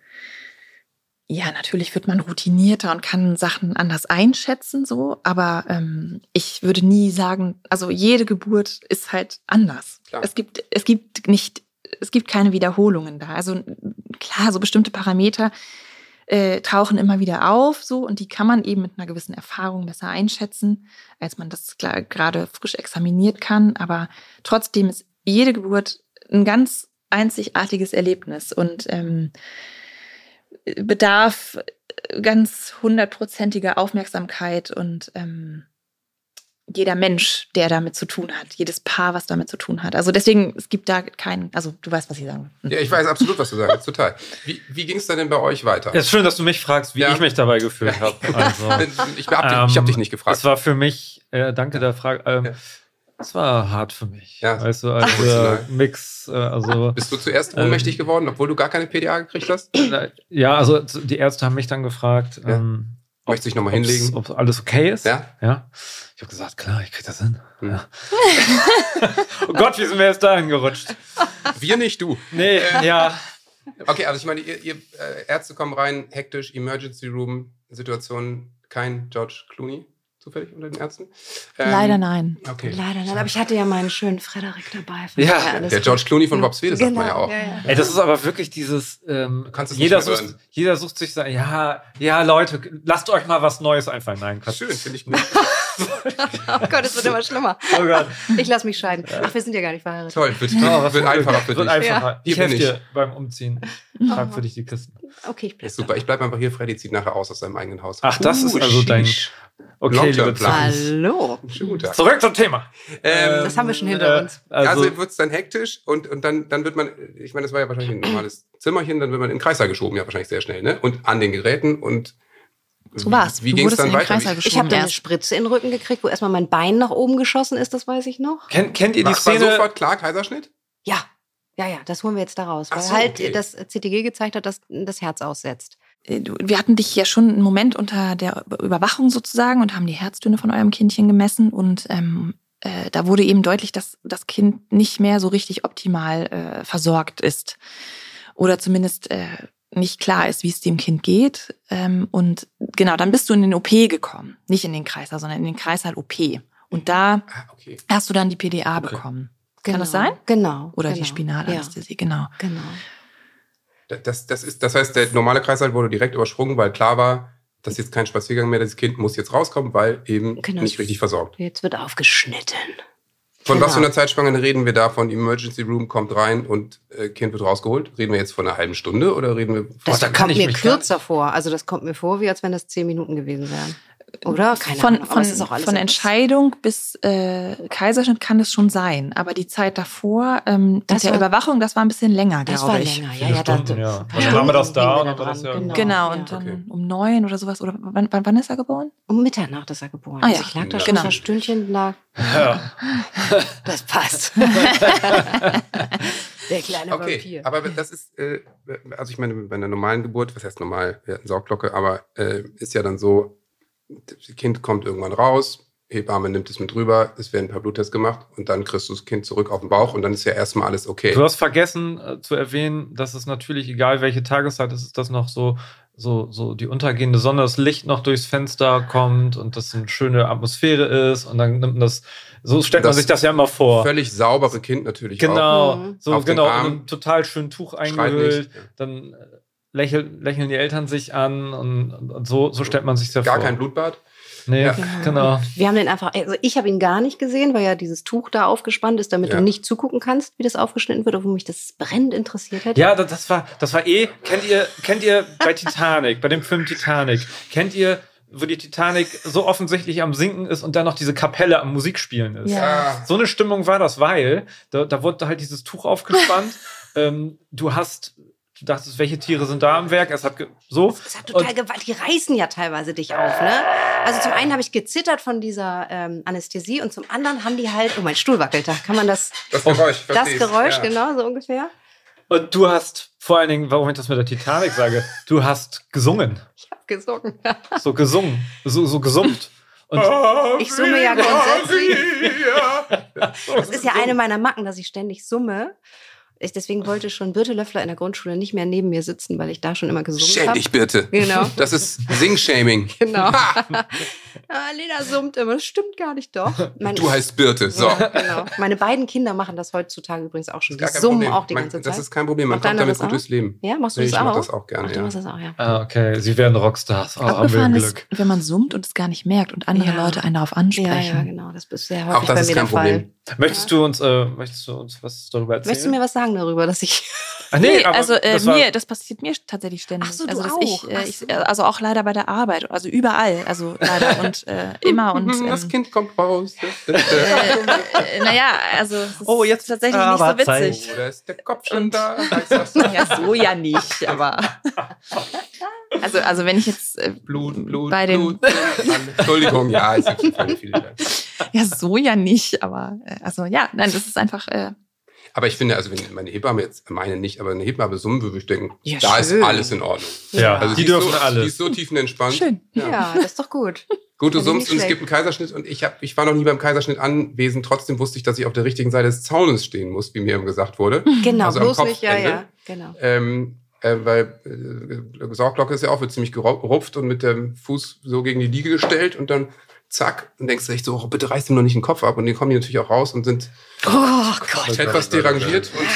Ja, natürlich wird man routinierter und kann Sachen anders einschätzen, so. Aber ähm, ich würde nie sagen, also jede Geburt ist halt anders. Klar. Es gibt, es gibt nicht, es gibt keine Wiederholungen da. Also klar, so bestimmte Parameter äh, tauchen immer wieder auf, so und die kann man eben mit einer gewissen Erfahrung besser einschätzen, als man das gerade frisch examiniert kann. Aber trotzdem ist jede Geburt ein ganz einzigartiges Erlebnis und ähm, bedarf ganz hundertprozentiger Aufmerksamkeit und ähm, jeder Mensch, der damit zu tun hat, jedes Paar, was damit zu tun hat. Also deswegen, es gibt da keinen, also du weißt, was ich sagen will. Ja, ich weiß absolut, was du sagst, total. Wie, wie ging es denn bei euch weiter? Es ist schön, dass du mich fragst, wie Ja. ich mich dabei gefühlt habe. Also, ich hab, dich, ich hab dich nicht gefragt. Es war für mich, äh, danke der Frage, ähm, Ja. Es war hart für mich. Ja. Weißt du, also Emotional. der Mix, äh, also Bist du zuerst Ähm. ohnmächtig geworden, obwohl du gar keine PDA gekriegt hast? äh, ja, also die Ärzte haben mich dann gefragt, Ja. ähm, Möchtest du dich nochmal hinlegen? Ob alles okay ist. Ja? Ja. Ich habe gesagt, klar, ich krieg das hin. Hm. Ja. oh Gott, wie sind wir jetzt dahin gerutscht? Wir nicht, du. Nee, ja. Okay, also ich meine, ihr, ihr äh, Ärzte kommen rein, hektisch, Emergency Room, Situation, kein George Clooney zufällig unter den Ärzten? Ähm, Leider nein. Okay. Leider nicht. Aber ich hatte ja meinen schönen Frederik dabei. Ja, Der. George Clooney von Bob's Wede, sagt man ja auch. Ja, ja. Ey, das ist aber wirklich dieses, ähm, kannst es jeder, sucht, hören. jeder sucht sich, sein- ja, ja, Leute, lasst euch mal was Neues einfallen. Nein, Quatsch. Schön, finde ich gut. Oh Gott, es wird immer schlimmer. Oh Gott. Ich lasse mich scheiden. Ach, wir sind ja gar nicht verheiratet. Toll, wird, Oh, wird einfacher für Wird dich. einfacher. Ich Hier bin helfe ich. dir beim Umziehen. Trag für dich die Kisten. Okay, ich bleib Ist super, ich bleibe einfach hier. Freddy zieht nachher aus aus seinem eigenen Haus. Ach, das ist Uh, also dein. Okay, liebe. Hallo. Schönen guten Tag. Zurück zum Thema. Ähm, Das haben wir schon hinter Äh, uns. Also, Also, wird es dann hektisch und, und dann, dann wird man, ich meine, das war ja wahrscheinlich ein normales Zimmerchen, dann wird man in den Kreißsaal geschoben, ja wahrscheinlich sehr schnell, ne? Und an den Geräten und So war's. Wie Du ging es dann weiter? Wie- Ich habe eine. Spritze in den Rücken gekriegt, wo erstmal mein Bein nach oben geschossen ist, das weiß ich noch. kennt, kennt ihr die Szene? sofort klar, Kaiserschnitt? Ja, ja, ja, das holen wir jetzt da raus. Weil so, halt okay. das CTG gezeigt hat, dass das Herz aussetzt. Äh, Wir hatten dich ja schon einen Moment unter der Überwachung sozusagen und haben die Herztöne von eurem Kindchen gemessen und ähm, äh, da wurde eben deutlich, dass das Kind nicht mehr so richtig optimal äh, versorgt ist oder zumindest äh, nicht klar ist, wie es dem Kind geht. Ähm, und genau, dann bist du in den OP gekommen, nicht in den Kreißsaal, sondern in den Kreißsaal OP. Und da Ah, okay. hast du dann die PDA Okay. bekommen. Genau. Kann das sein? Genau. Oder genau. die Spinalanästhesie, genau. Ja, genau. Das, das, ist, das heißt, der normale Kreißsaal wurde direkt übersprungen, weil klar war, das ist jetzt kein Spaziergang mehr, das Kind muss jetzt rauskommen, weil eben Genau. nicht richtig versorgt. Jetzt wird aufgeschnitten. Von was für Genau. einer Zeitspanne reden wir da? Von Emergency Room kommt rein und äh, Kind wird rausgeholt? Reden wir jetzt von einer halben Stunde oder reden wir Das da kann kommt mir kürzer vor. Also das kommt mir vor, wie als wenn das zehn Minuten gewesen wären. Oder? Keine von, Ahnung. von, es ist auch alles von etwas- Entscheidung bis äh, Kaiserschnitt kann es schon sein. Aber die Zeit davor, ähm, Das mit der war- Überwachung, das war ein bisschen länger, Das glaube war ich. länger. Ja, Viele ja, da, Stunden, ja. ein paar Wann waren wir das da? Und dann war das ja- Genau, ja. und dann Okay. um neun oder sowas. Oder wann, wann, wann ist er geboren? Um Mitternacht ist er geboren. Ah ja, Also ich lag da Ja. schon Genau. ein Stündchen lag. Ja. Das passt. Der kleine Okay, Vampir. aber das ist, äh, also ich meine, bei einer normalen Geburt, was heißt normal, wir hatten Saugglocke, aber äh, ist ja dann so, das Kind kommt irgendwann raus, Hebamme nimmt es mit rüber, es werden ein paar Bluttests gemacht und dann kriegst du das Kind zurück auf den Bauch und dann ist ja erstmal alles okay. Du hast vergessen äh, zu erwähnen, dass es natürlich, egal welche Tageszeit es ist, dass noch so, so, so die untergehende Sonne, das Licht noch durchs Fenster kommt und das eine schöne Atmosphäre ist und dann nimmt man das, so stellt man Das sich das ja immer vor. Völlig saubere Kind natürlich auch. Genau, Mhm. so genau, total schönen Tuch eingehüllt. Dann äh, lächel, lächeln die Eltern sich an und, und, so, so stellt man sich ja Gar vor. kein Blutbad. Nee, Ja. genau. Wir haben den einfach, also ich habe ihn gar nicht gesehen, weil ja dieses Tuch da aufgespannt ist, damit Ja. du nicht zugucken kannst, wie das aufgeschnitten wird, obwohl mich das brennend interessiert hätte. Ja, das, das war, das war eh, kennt ihr, kennt ihr bei Titanic, bei dem Film Titanic, kennt ihr, wo die Titanic so offensichtlich am Sinken ist und dann noch diese Kapelle am Musikspielen ist? Ja. Ah, So eine Stimmung war das, weil da, da wurde halt dieses Tuch aufgespannt. ähm, du hast Du dachtest, welche Tiere sind da am Werk? Es hat so. Ist ja total gewalt. Die reißen ja teilweise dich auf, ne? Also zum einen habe ich gezittert von dieser ähm, Anästhesie und zum anderen haben die halt, oh mein Stuhl wackelt da, kann man das, Das Geräusch, das verstehst. Geräusch, ja. genau, so ungefähr? Und du hast vor allen Dingen, warum ich das mit der Titanic sage, du hast gesungen. Ich habe gesungen. So gesungen. So, so gesummt. Und Ich summe ja grundsätzlich. Das ist ja eine meiner Macken, dass ich ständig summe. Ich deswegen wollte schon Birte Löffler in der Grundschule nicht mehr neben mir sitzen, weil ich da schon immer gesungen Schäm habe. dich bitte. Genau. Das ist Sing-Shaming. Genau. ah, Lena summt immer. Das stimmt gar nicht doch. Mein, Du heißt Birte. So. Ja, genau. Meine beiden Kinder machen das heutzutage übrigens auch schon. Die summen Problem. auch die Man- ganze Zeit. Das ist kein Problem. Man Macht kommt damit gut auch? durchs Leben. ja, machst du Nee, das ich auch? mach das auch gerne, Ach, du ja. machst das auch, ja. ah, okay, sie werden Rockstars. Oh, haben wir Abgefahren ist, Glück. wenn man summt und es gar nicht merkt und andere Ja. Leute einen darauf Ja, ansprechen. ja, genau. Das ist sehr Auch häufig das bei ist mir kein der Fall. Problem. Möchtest du uns, äh, möchtest du uns was darüber erzählen? Möchtest du mir was sagen darüber, dass ich. Ah, Nee, aber also äh, das mir, das passiert mir tatsächlich ständig. Ach so, du also auch. ich, äh, Ach ich, so. also auch leider bei der Arbeit, also überall, also leider und äh, immer und das ähm, Kind kommt raus. äh, naja, also es ist Oh, jetzt tatsächlich nicht so witzig. Oder ist der Kopf schon Und- da? Das? Ja, so ja nicht, aber also also wenn ich jetzt äh, Blut, Blut, bei den Blut. Entschuldigung, ja, es gibt viele, viele. ja so ja nicht, aber äh, also ja, nein, das ist einfach äh, Aber ich finde, also wenn meine Hebamme jetzt, meine nicht, aber eine Hebamme summen würde, ich denken, Ja, da ist schön. alles in Ordnung. Ja, Also die ist dürfen so, alles. die ist so tiefenentspannt. schön. Ja, das ist doch gut. Gut, du Also summst und es gibt einen Kaiserschnitt und ich, hab, ich war noch nie beim Kaiserschnitt anwesend. Trotzdem wusste ich, dass ich auf der richtigen Seite des Zaunes stehen muss, wie mir eben gesagt wurde. Genau, Also am bloß nicht, ja, Kopfende. ja. Genau. Ähm, äh, weil äh, Sorgglocke ist ja auch wird ziemlich gerupft und mit dem Fuß so gegen die Liege gestellt und dann zack und denkst du echt so, oh, bitte reiß ihm noch nicht den Kopf ab und dann kommen die natürlich auch raus und sind Oh Gott. etwas derangiert. Und,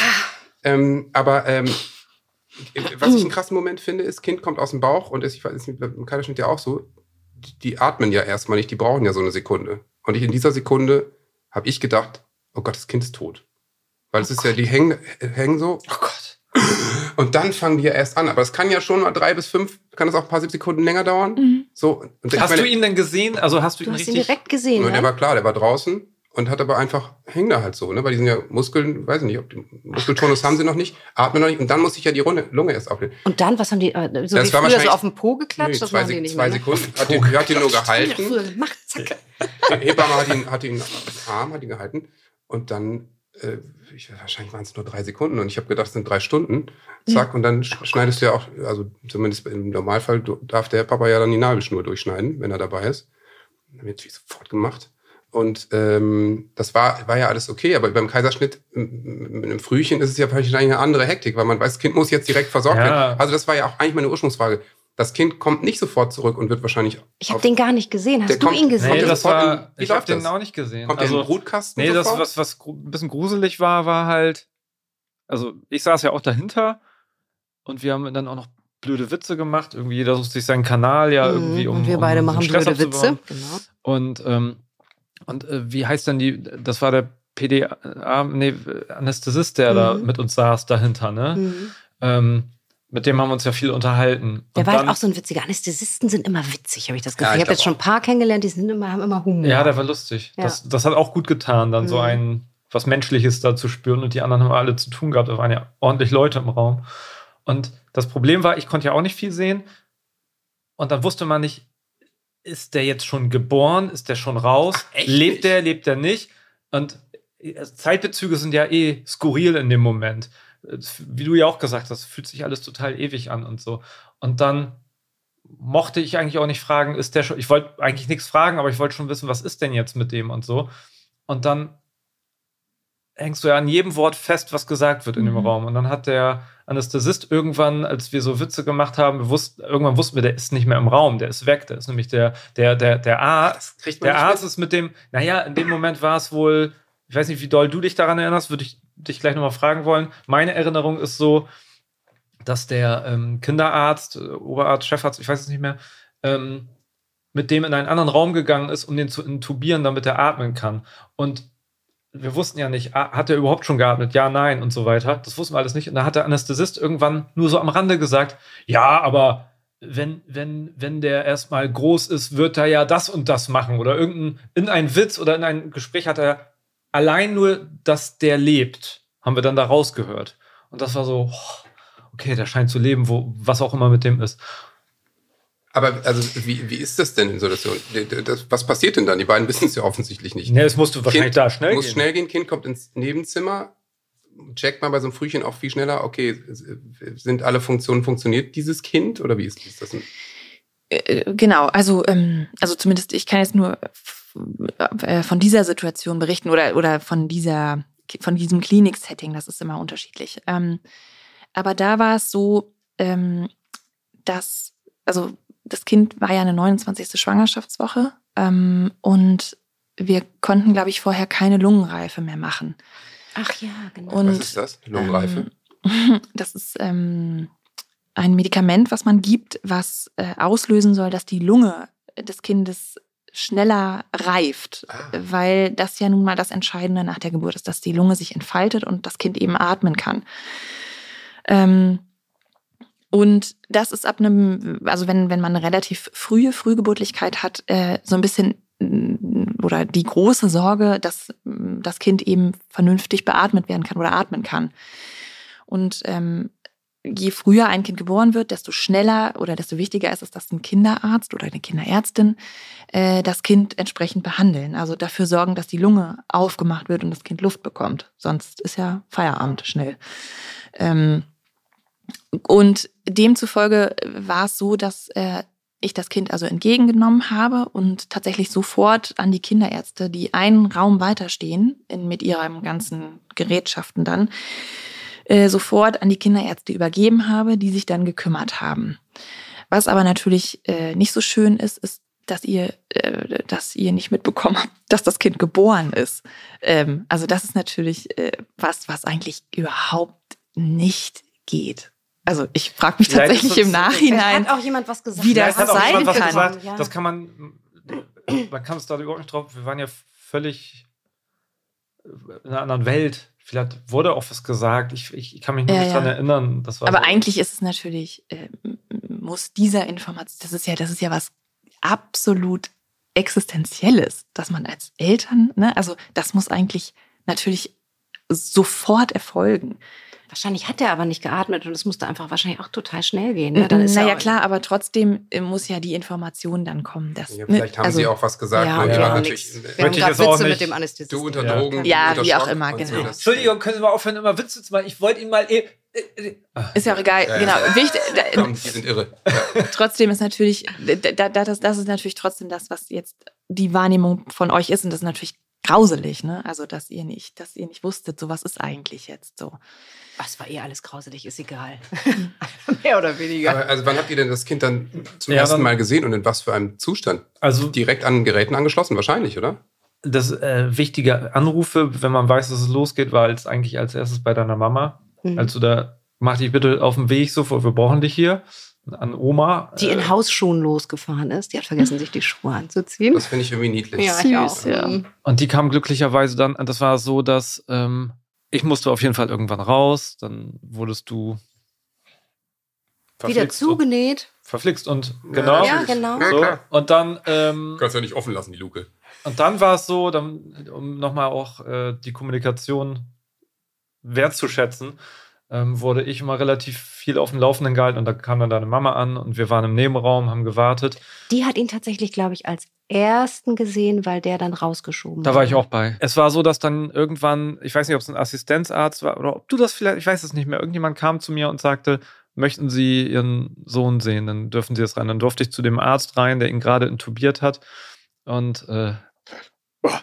ähm, aber ähm, was ich einen krassen Moment finde, ist, Kind kommt aus dem Bauch und ist, ich weiß nicht, beim Kaiserschnitt ja auch so, die, atmen ja erstmal nicht, die brauchen ja so eine Sekunde. Und ich, in dieser Sekunde habe ich gedacht, oh Gott, das Kind ist tot. Weil es ist ja, die hängen, hängen so Oh Gott. und dann fangen die ja erst an. Aber es kann ja schon mal drei bis fünf, kann es auch ein paar Sekunden länger dauern. Mhm. So, und Hast meine, du ihn denn gesehen? Also hast du, Du ihn hast ihn direkt gesehen, der ne? war klar, der war draußen und hat aber einfach, hängen da halt so, ne? Weil die sind ja Muskeln, weiß ich nicht, ob die Muskeltonus haben sie noch nicht, atmen noch nicht und dann muss ich ja die Lunge, Lunge erst aufnehmen. Und dann, was haben die, äh, so Das wie war früher so auf den Po geklatscht? Nee, das zwei, machen die nicht zwei mehr. ne? Sekunden hat die, hat die nur gehalten. Gemacht, zack. Die Hebamme hat ihn, hat ihn Arm, hat ihn gehalten und dann, äh, ich, wahrscheinlich waren es nur drei Sekunden und ich habe gedacht, es sind drei Stunden. Zack, und dann sch- schneidest du ja auch, also zumindest im Normalfall darf der Papa ja dann die Nabelschnur durchschneiden, wenn er dabei ist. Haben wir natürlich sofort gemacht. Und ähm, das war, war ja alles okay, aber beim Kaiserschnitt mit einem Frühchen ist es ja wahrscheinlich eine andere Hektik, weil man weiß, das Kind muss jetzt direkt versorgt Ja. werden. Also das war ja auch eigentlich meine Ursprungsfrage. Das Kind kommt nicht sofort zurück und wird wahrscheinlich. Ich habe den gar nicht gesehen. Hast du kommt- ihn gesehen? Nee, das war, in- wie ich habe läuft den das? auch nicht gesehen. Kommt der in also, den Brutkasten? nee, das, sofort? was, was gru- ein bisschen gruselig war, war halt, also ich saß ja auch dahinter und wir haben dann auch noch blöde Witze gemacht. Irgendwie jeder sucht sich seinen Kanal ja irgendwie, Mhm, um und wir um beide den machen Stress blöde Witze. abzubauen. Genau. Und, ähm, und äh, wie heißt denn die, das war der PDA, nee, Anästhesist, der da Mhm. mit uns saß dahinter, ne? Mhm. Ähm, mit dem haben wir uns ja viel unterhalten. Der Und war dann- halt auch so ein witziger. Anästhesisten sind immer witzig, habe ich das Ja, Gefühl. ich ich habe jetzt schon ein paar kennengelernt, die sind immer, haben immer Humor. Ja, der war lustig. Ja. Das, das hat auch gut getan, dann so Mhm. ein was Menschliches da zu spüren und die anderen haben alle zu tun gehabt. Da waren ja ordentlich Leute im Raum. Und das Problem war, ich konnte ja auch nicht viel sehen. Und dann wusste man nicht, ist der jetzt schon geboren? Ist der schon raus? echt lebt der? Lebt der nicht? Und äh, Zeitbezüge sind ja eh skurril in dem Moment. Wie du ja auch gesagt hast, fühlt sich alles total ewig an und so. Und dann mochte ich eigentlich auch nicht fragen, ist der schon, ich wollte eigentlich nichts fragen, aber ich wollte schon wissen, was ist denn jetzt mit dem und so. Und dann hängst du ja an jedem Wort fest, was gesagt wird in dem Mhm. Raum. Und dann hat der Anästhesist irgendwann, als wir so Witze gemacht haben, wir wussten, irgendwann wussten wir, der ist nicht mehr im Raum, der ist weg. Der ist nämlich der, der, der, der Arzt. Das kriegt man Der Arzt mit. ist mit dem, naja, in dem Moment war es wohl, ich weiß nicht, wie doll du dich daran erinnerst, würde ich dich gleich nochmal fragen wollen. Meine Erinnerung ist so, dass der ähm, Kinderarzt, äh, Oberarzt, Chefarzt, ich weiß es nicht mehr, ähm, mit dem in einen anderen Raum gegangen ist, um den zu intubieren, damit er atmen kann. Und wir wussten ja nicht, ah, hat er überhaupt schon geatmet? Ja, nein und so weiter. Das wussten wir alles nicht. Und da hat der Anästhesist irgendwann nur so am Rande gesagt, ja, aber wenn, wenn, wenn der erstmal groß ist, wird er ja das und das machen. Oder irgendein, in einen Witz oder in ein Gespräch hat er allein nur, dass der lebt, haben wir dann da rausgehört. Und das war so, oh, okay, der scheint zu leben, wo, was auch immer mit dem ist. Aber also wie, wie ist das denn in so einer Situation? Das, was passiert denn dann? Die beiden wissen es ja offensichtlich nicht. Ne, es musste wahrscheinlich Kind da schnell muss gehen. schnell gehen, Kind kommt ins Nebenzimmer, checkt man bei so einem Frühchen auch viel schneller, okay, sind alle Funktionen, funktioniert dieses Kind oder wie ist, ist das? Denn? Äh, Genau, also, ähm, also zumindest ich kann jetzt nur äh, von dieser Situation berichten oder, oder von dieser, von diesem Klinik-Setting, das ist immer unterschiedlich. Ähm, aber da war es so, ähm, dass, also das Kind war ja eine 29. Schwangerschaftswoche ähm, und wir konnten, glaube ich, vorher keine Lungenreife mehr machen. Ach ja, genau. Und, was ist das? Lungenreife? Ähm, das ist ähm, ein Medikament, was man gibt, was äh, auslösen soll, dass die Lunge des Kindes schneller reift, Ah. weil das ja nun mal das Entscheidende nach der Geburt ist, dass die Lunge sich entfaltet und das Kind eben atmen kann. Ähm, und das ist ab einem, also wenn, wenn man eine relativ frühe Frühgeburtlichkeit hat, äh, so ein bisschen mm, oder die große Sorge, dass mm, das Kind eben vernünftig beatmet werden kann oder atmen kann. Und ähm, je früher ein Kind geboren wird, desto schneller oder desto wichtiger ist es, dass ein Kinderarzt oder eine Kinderärztin äh, das Kind entsprechend behandeln. Also dafür sorgen, dass die Lunge aufgemacht wird und das Kind Luft bekommt. Sonst ist ja Feierabend schnell. Ähm, und demzufolge war es so, dass äh, ich das Kind also entgegengenommen habe und tatsächlich sofort an die Kinderärzte, die einen Raum weiterstehen, in, mit ihren ganzen Gerätschaften dann, äh, sofort an die Kinderärzte übergeben habe, die sich dann gekümmert haben. Was aber natürlich äh, nicht so schön ist, ist, dass ihr, äh, dass ihr nicht mitbekommen habt, dass das Kind geboren ist. Ähm, also das ist natürlich äh, was, was eigentlich überhaupt nicht geht. Also ich frage mich Vielleicht tatsächlich im Nachhinein. Hat auch jemand was gesagt? Wie das sein kann. gesagt, Ja. Das kann man, man kann es da überhaupt nicht drauf. Wir waren ja völlig in einer anderen Welt. Vielleicht wurde auch was gesagt. Ich, ich, kann mich Ja, nicht ja. erinnern. Das war Aber so. eigentlich ist es natürlich, äh, muss dieser Information, das ist ja, das ist ja was absolut Existenzielles, dass man als Eltern, ne, also das muss eigentlich natürlich sofort erfolgen. Wahrscheinlich hat er aber nicht geatmet und es musste einfach wahrscheinlich auch total schnell gehen. Ne? Dann ist naja, klar, aber trotzdem äh, muss ja die Information dann kommen. Dass, Ja, ne, vielleicht haben also- sie auch was gesagt. Ja, ne? auch natürlich. Wir haben ich gerade Witze mit dem Anästhesisten. du unter Ja. Drogen, Ja, unter wie auch immer, so, genau. das- Entschuldigung, können Sie mal aufhören, immer Witze zu machen? Ich wollte Ihnen mal. eh-. Ist ja auch egal, Ja, ja. genau. Wichtig, da, Komm, die sind irre. Ja. trotzdem ist natürlich, da, da, das, das ist natürlich trotzdem das, was jetzt die Wahrnehmung von euch ist. Und das ist natürlich grauselig, ne? Also, dass ihr nicht, dass ihr nicht wusstet, so was ist eigentlich jetzt so. Was war eh alles grauselig, ist egal. Mehr oder weniger. Aber also wann habt ihr denn das Kind dann zum Ja, ersten dann- Mal gesehen und in was für einem Zustand? Also, Direkt an Geräten angeschlossen, wahrscheinlich, oder? das äh, wichtige Anrufe, wenn man weiß, dass es losgeht, war als eigentlich als erstes bei deiner Mama. Mhm. Als du da, mach dich bitte auf den Weg sofort, wir brauchen dich hier. An Oma. die in äh, Hausschuhen losgefahren ist. Die hat vergessen, sich die Schuhe anzuziehen. Das finde ich irgendwie niedlich. ja, ich auch. Süß, ja. Mhm. Und die kam glücklicherweise dann, das war so, dass ähm, ich musste auf jeden Fall irgendwann raus, dann wurdest du Wieder verflixt und, zugenäht. verflixt und genau. Ja, genau. So, und dann ähm, Du kannst ja nicht offen lassen, die Luke. und dann war es so, dann, um nochmal auch äh, die Kommunikation wertzuschätzen, ähm, wurde ich immer relativ viel auf dem Laufenden gehalten und da kam dann deine Mama an und wir waren im Nebenraum, haben gewartet. Die hat ihn tatsächlich, glaube ich, als ersten gesehen, weil der dann rausgeschoben Da war ich auch bei. Es war so, dass dann irgendwann, ich weiß nicht, ob es ein Assistenzarzt war oder ob du das vielleicht, ich weiß es nicht mehr, irgendjemand kam zu mir und sagte, möchten Sie Ihren Sohn sehen, dann dürfen Sie jetzt rein. Dann durfte ich zu dem Arzt rein, der ihn gerade intubiert hat und äh, boah,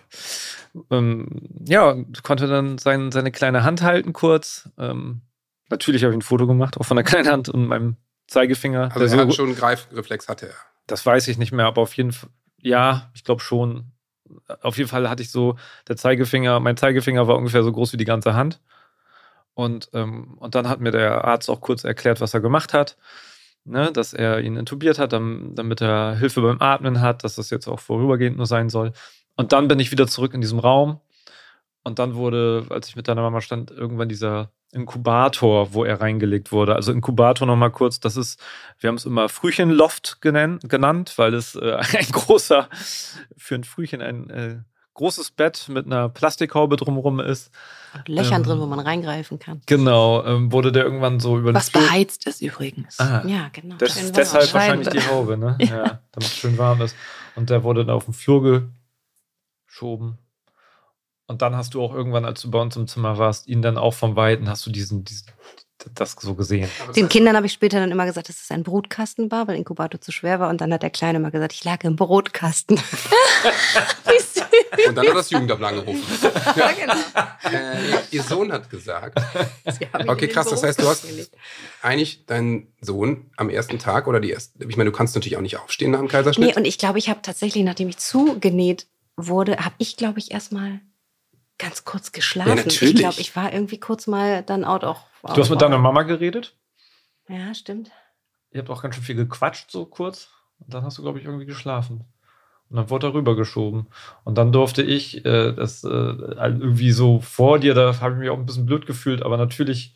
ähm, ja, konnte dann sein, seine kleine Hand halten kurz. Ähm, natürlich habe ich ein Foto gemacht, auch von der kleinen Hand und meinem Zeigefinger. Also er so- hat schon einen Greifreflex, hatte er. das weiß ich nicht mehr, aber auf jeden Fall, ja, ich glaube schon. Auf jeden Fall hatte ich so, der Zeigefinger, mein Zeigefinger war ungefähr so groß wie die ganze Hand. Und, ähm, und dann hat mir der Arzt auch kurz erklärt, was er gemacht hat. Ne, dass er ihn intubiert hat, dam- damit er Hilfe beim Atmen hat, dass das jetzt auch vorübergehend nur sein soll. Und dann bin ich wieder zurück in diesem Raum. Und dann wurde, als ich mit deiner Mama stand, irgendwann dieser Inkubator, wo er reingelegt wurde. Also Inkubator nochmal kurz, das ist, wir haben es immer Frühchenloft genannt, weil es äh, ein großer, für ein Frühchen ein äh, großes Bett mit einer Plastikhaube drumherum ist. Und Löchern Ähm, drin, wo man reingreifen kann. Genau, ähm, wurde der irgendwann so über Was beheizt ist übrigens. Ah, Ja, genau. das ist deshalb wahrscheinlich die Haube, ne? Ja, damit es schön warm ist. Und der wurde dann auf den Flur geschoben. Und dann hast du auch irgendwann, als du bei uns im Zimmer warst, ihn dann auch vom Weiten, hast du diesen, diesen das so gesehen. Den Kindern habe ich später dann immer gesagt, dass es ein Brutkasten war, weil Inkubator zu schwer war. Und dann hat der Kleine immer gesagt, ich lag im Brotkasten. Wie süß. Und dann hat das Jugendamt angerufen. Ja, genau. Äh, ihr Sohn hat gesagt, Okay, krass, das heißt, du hast- eigentlich dein Sohn am ersten Tag oder die ersten, ich meine, du kannst natürlich auch nicht aufstehen nach dem Kaiserschnitt. Nee, und ich glaube, ich habe tatsächlich, nachdem ich zugenäht wurde, habe ich, glaube ich, erstmal ganz kurz geschlafen. Ja, natürlich. Ich glaube, ich war irgendwie kurz mal dann out auch. Du hast mit deiner Mama geredet? Ja, stimmt. Ihr habt auch ganz schön viel gequatscht, so kurz. Und dann hast du, glaube ich, irgendwie geschlafen. Und dann wurde er rübergeschoben. Und dann durfte ich äh, das äh, irgendwie so vor dir, da habe ich mich auch ein bisschen blöd gefühlt, aber natürlich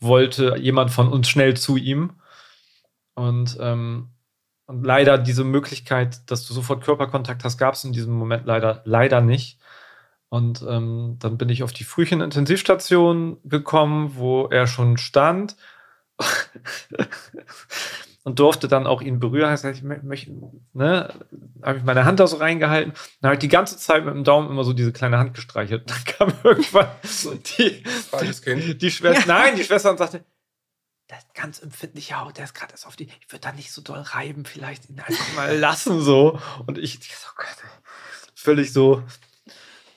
wollte jemand von uns schnell zu ihm. Und, ähm, und leider diese Möglichkeit, dass du sofort Körperkontakt hast, gab es in diesem Moment leider, leider nicht. Und ähm, dann bin ich auf die Frühchen-Intensivstation gekommen, wo er schon stand. und durfte dann auch ihn berühren. Das heißt, ich mö- möchte, ne, habe ich meine Hand da so reingehalten. Dann habe ich die ganze Zeit mit dem Daumen immer so diese kleine Hand gestreichelt. Dann kam irgendwann die, Kind. die Schwester, nein, die Schwester und sagte, das ist ganz empfindliche Haut, der ist gerade erst auf die, ich würde da nicht so doll reiben, vielleicht ihn einfach mal lassen so. Und ich, ich so, Gott, völlig so,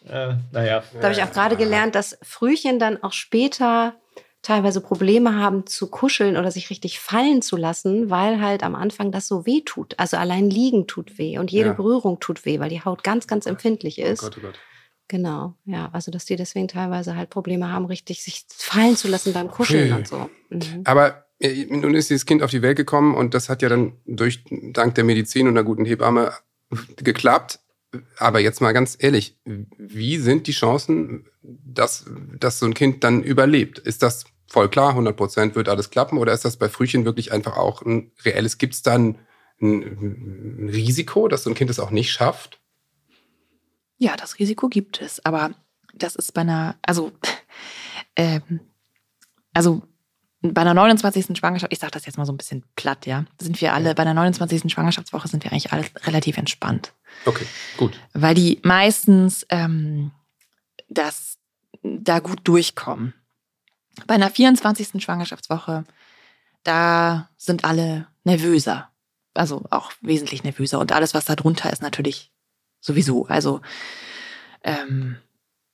äh, naja. Da habe ich auch gerade gelernt, dass Frühchen dann auch später teilweise Probleme haben zu kuscheln oder sich richtig fallen zu lassen, weil halt am Anfang das so weh tut. Also allein liegen tut weh und jede Ja. Berührung tut weh, weil die Haut ganz, ganz empfindlich Oh ist. Gott, oh Gott. Genau, ja, also dass die deswegen teilweise halt Probleme haben, richtig sich fallen zu lassen beim Kuscheln Ui. und so. Mhm. Aber äh, nun ist dieses Kind auf die Welt gekommen und das hat ja dann durch dank der Medizin und einer guten Hebamme geklappt. Aber jetzt mal ganz ehrlich, wie sind die Chancen, dass, dass so ein Kind dann überlebt? Ist das voll klar, 100 Prozent wird alles klappen oder ist das bei Frühchen wirklich einfach auch ein reelles, gibt es dann ein, ein Risiko, dass so ein Kind es auch nicht schafft? Ja, das Risiko gibt es, aber das ist bei einer, also, ähm, also bei einer 29. Schwangerschaft, ich sage das jetzt mal so ein bisschen platt, ja, sind wir alle, bei einer 29. Schwangerschaftswoche sind wir eigentlich alle relativ entspannt, Okay, gut. weil die meistens ähm, das da gut durchkommen. Bei einer 24. Schwangerschaftswoche, da sind alle nervöser, also auch wesentlich nervöser und alles, was da drunter ist, natürlich sowieso. Also ähm,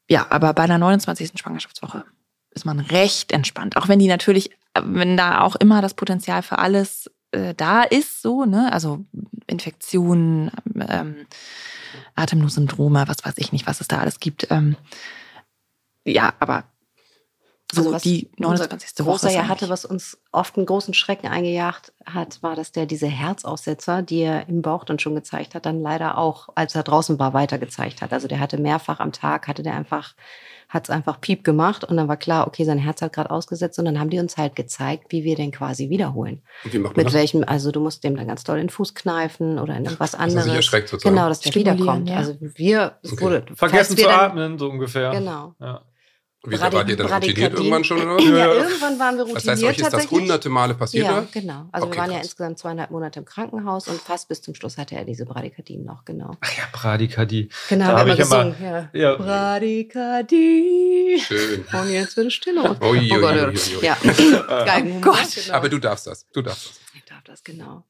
ja, aber bei einer 29. Schwangerschaftswoche ist man recht entspannt. Auch wenn die natürlich, wenn da auch immer das Potenzial für alles äh, da ist, so, ne? Also Infektionen, ähm, Atemnotsyndrome, was weiß ich nicht, was es da alles gibt. Ähm, ja, aber so Also was die unser 29. Woche. großer ja hatte, was uns oft einen großen Schrecken eingejagt hat, war, dass der diese Herzaussetzer, die er im Bauch dann schon gezeigt hat, dann leider auch, als er draußen war, weiter gezeigt hat. Also der hatte mehrfach am Tag, hatte der einfach, hat es einfach piep gemacht und dann war klar, okay, sein Herz hat gerade ausgesetzt und dann haben die uns halt gezeigt, wie wir den quasi wiederholen. Und wie macht man Mit das? welchem, also du musst dem dann ganz doll den Fuß kneifen oder in irgendwas Dass er anderes. sich erschreckt sozusagen. Genau, dass der wiederkommt. ja. Also wir, es Okay. wurde, Vergessen wir zu dann- atmen, so ungefähr. Genau. Ja. Wie, da wart ihr dann routiniert irgendwann schon, oder? Ja, Ja. irgendwann waren wir routiniert Das heißt, euch ist das hunderte Male passiert, Ja, genau. Also Okay, wir waren ja krass. insgesamt zweieinhalb Monate im Krankenhaus und fast bis zum Schluss hatte er diese Bradykardien noch, genau. Ach ja, Bradykardie. Genau, Da haben hab wir ich immer- gesungen. Ja. Ja. Bradykardie. Schön. Und jetzt wird es Stille. Ui, ui, oh Gott, ui, ui. ja. Geigen. Oh Gott. Genau. Aber du darfst das. Du darfst das. Ich darf das, genau.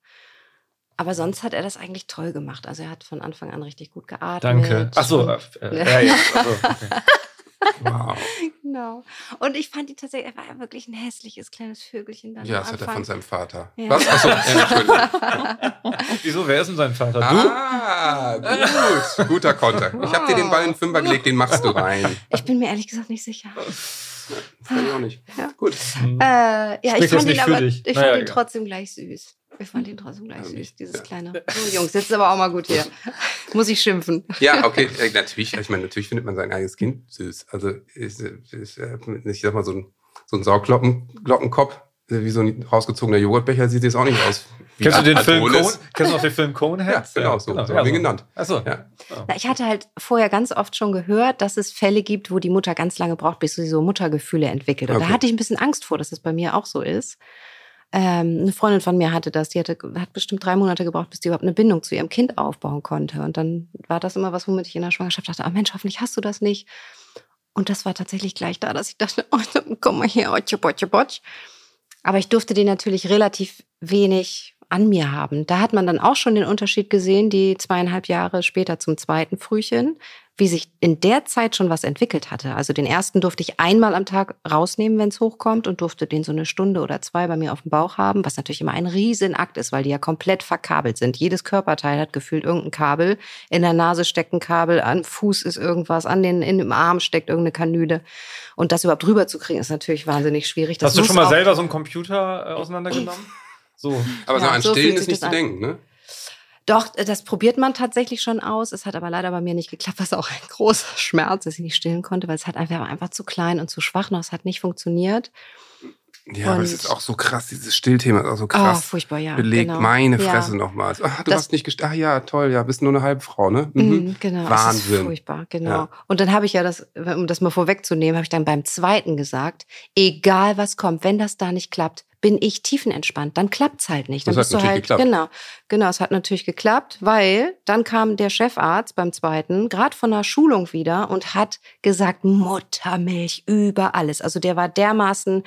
Aber sonst hat er das eigentlich toll gemacht. Also er hat von Anfang an richtig gut geatmet. Danke. Achso, Und- äh, äh, ja, ja. Ach so, okay. Wow. Genau. Und ich fand die tatsächlich, er war ja wirklich ein hässliches kleines Vögelchen dann Ja, das hat er von seinem Vater. Ja. Was? Achso. Wieso, wer ist denn sein Vater? Du? Ah, gut. Guter Konter. Ich habe dir den Ball in den Fünfer gelegt, den machst du rein. Ich bin mir ehrlich gesagt nicht sicher. Das kann ich auch nicht. Ja. Gut. Äh, ja, ich fand ihn aber, dich? ich Naja, fand ihn trotzdem gleich süß. Ich fand ihn trotzdem gleich Ja, süß, nicht. dieses Ja. kleine. So, Jungs, jetzt ist aber auch mal gut hier. Muss ich schimpfen. Ja, okay, äh, natürlich. Ich meine, natürlich findet man sein eigenes Kind süß. Also, ist, äh, ich sag mal, so ein, so ein Sauglockenkopf wie so ein rausgezogener Joghurtbecher sieht jetzt auch nicht aus. wie Kennst du den Film. Cone? Kennst du noch den Film Coneheads? Ja, genau, so, so haben wir ihn genannt. Achso. Ja. Na, ich hatte halt vorher ganz oft schon gehört, dass es Fälle gibt, wo die Mutter ganz lange braucht, bis sie so Muttergefühle entwickelt. Und Okay. da hatte ich ein bisschen Angst vor, dass das bei mir auch so ist. Ähm, eine Freundin von mir hatte das, die hatte, hat bestimmt drei Monate gebraucht, bis die überhaupt eine Bindung zu ihrem Kind aufbauen konnte. Und dann war das immer was, womit ich in der Schwangerschaft dachte, ah Mensch, hoffentlich hast du das nicht. Und das war tatsächlich gleich da, dass ich dachte, oh, komm mal her, otsch, botsch, botsch. Aber ich durfte den natürlich relativ wenig an mir haben. Da hat man dann auch schon den Unterschied gesehen, die zweieinhalb Jahre später zum zweiten Frühchen, wie sich in der Zeit schon was entwickelt hatte. Also den ersten durfte ich einmal am Tag rausnehmen, wenn es hochkommt und durfte den so eine Stunde oder zwei bei mir auf dem Bauch haben, was natürlich immer ein Riesenakt ist, weil die ja komplett verkabelt sind. Jedes Körperteil hat gefühlt irgendein Kabel. In der Nase steckt ein Kabel, am Fuß ist irgendwas, an den, in dem Arm steckt irgendeine Kanüle. Und das überhaupt rüber zu kriegen, ist natürlich wahnsinnig schwierig. Das Hast du schon mal selber so einen Computer äh, auseinandergenommen? So. Aber so Ja, an so Stillen fühlt ist nicht zu an. denken, ne? Doch, das probiert man tatsächlich schon aus. Es hat aber leider bei mir nicht geklappt, was auch ein großer Schmerz, dass ich nicht stillen konnte, weil es hat einfach, einfach zu klein und zu schwach noch. Es hat nicht funktioniert. Ja, aber es Und- ist auch so krass, dieses Stillthema ist auch so Oh, krass. furchtbar, ja. belegt. genau. Meine Ja. Fresse nochmal. Ah, du Das- hast nicht gestillt. Ah ja, toll, ja, bist nur eine Halbfrau, ne? Mhm. Mhm, genau. Es ist Wahnsinn. furchtbar, genau. Ja. Und dann habe ich ja das, um das mal vorwegzunehmen, habe ich dann beim zweiten gesagt, egal was kommt, wenn das da nicht klappt, bin ich tiefenentspannt. Dann klappt's halt nicht. Dann Das hat bist du natürlich halt, geklappt. genau, genau, es hat natürlich geklappt, weil dann kam der Chefarzt beim zweiten, gerade von der Schulung wieder und hat gesagt, Muttermilch über alles. Also der war dermaßen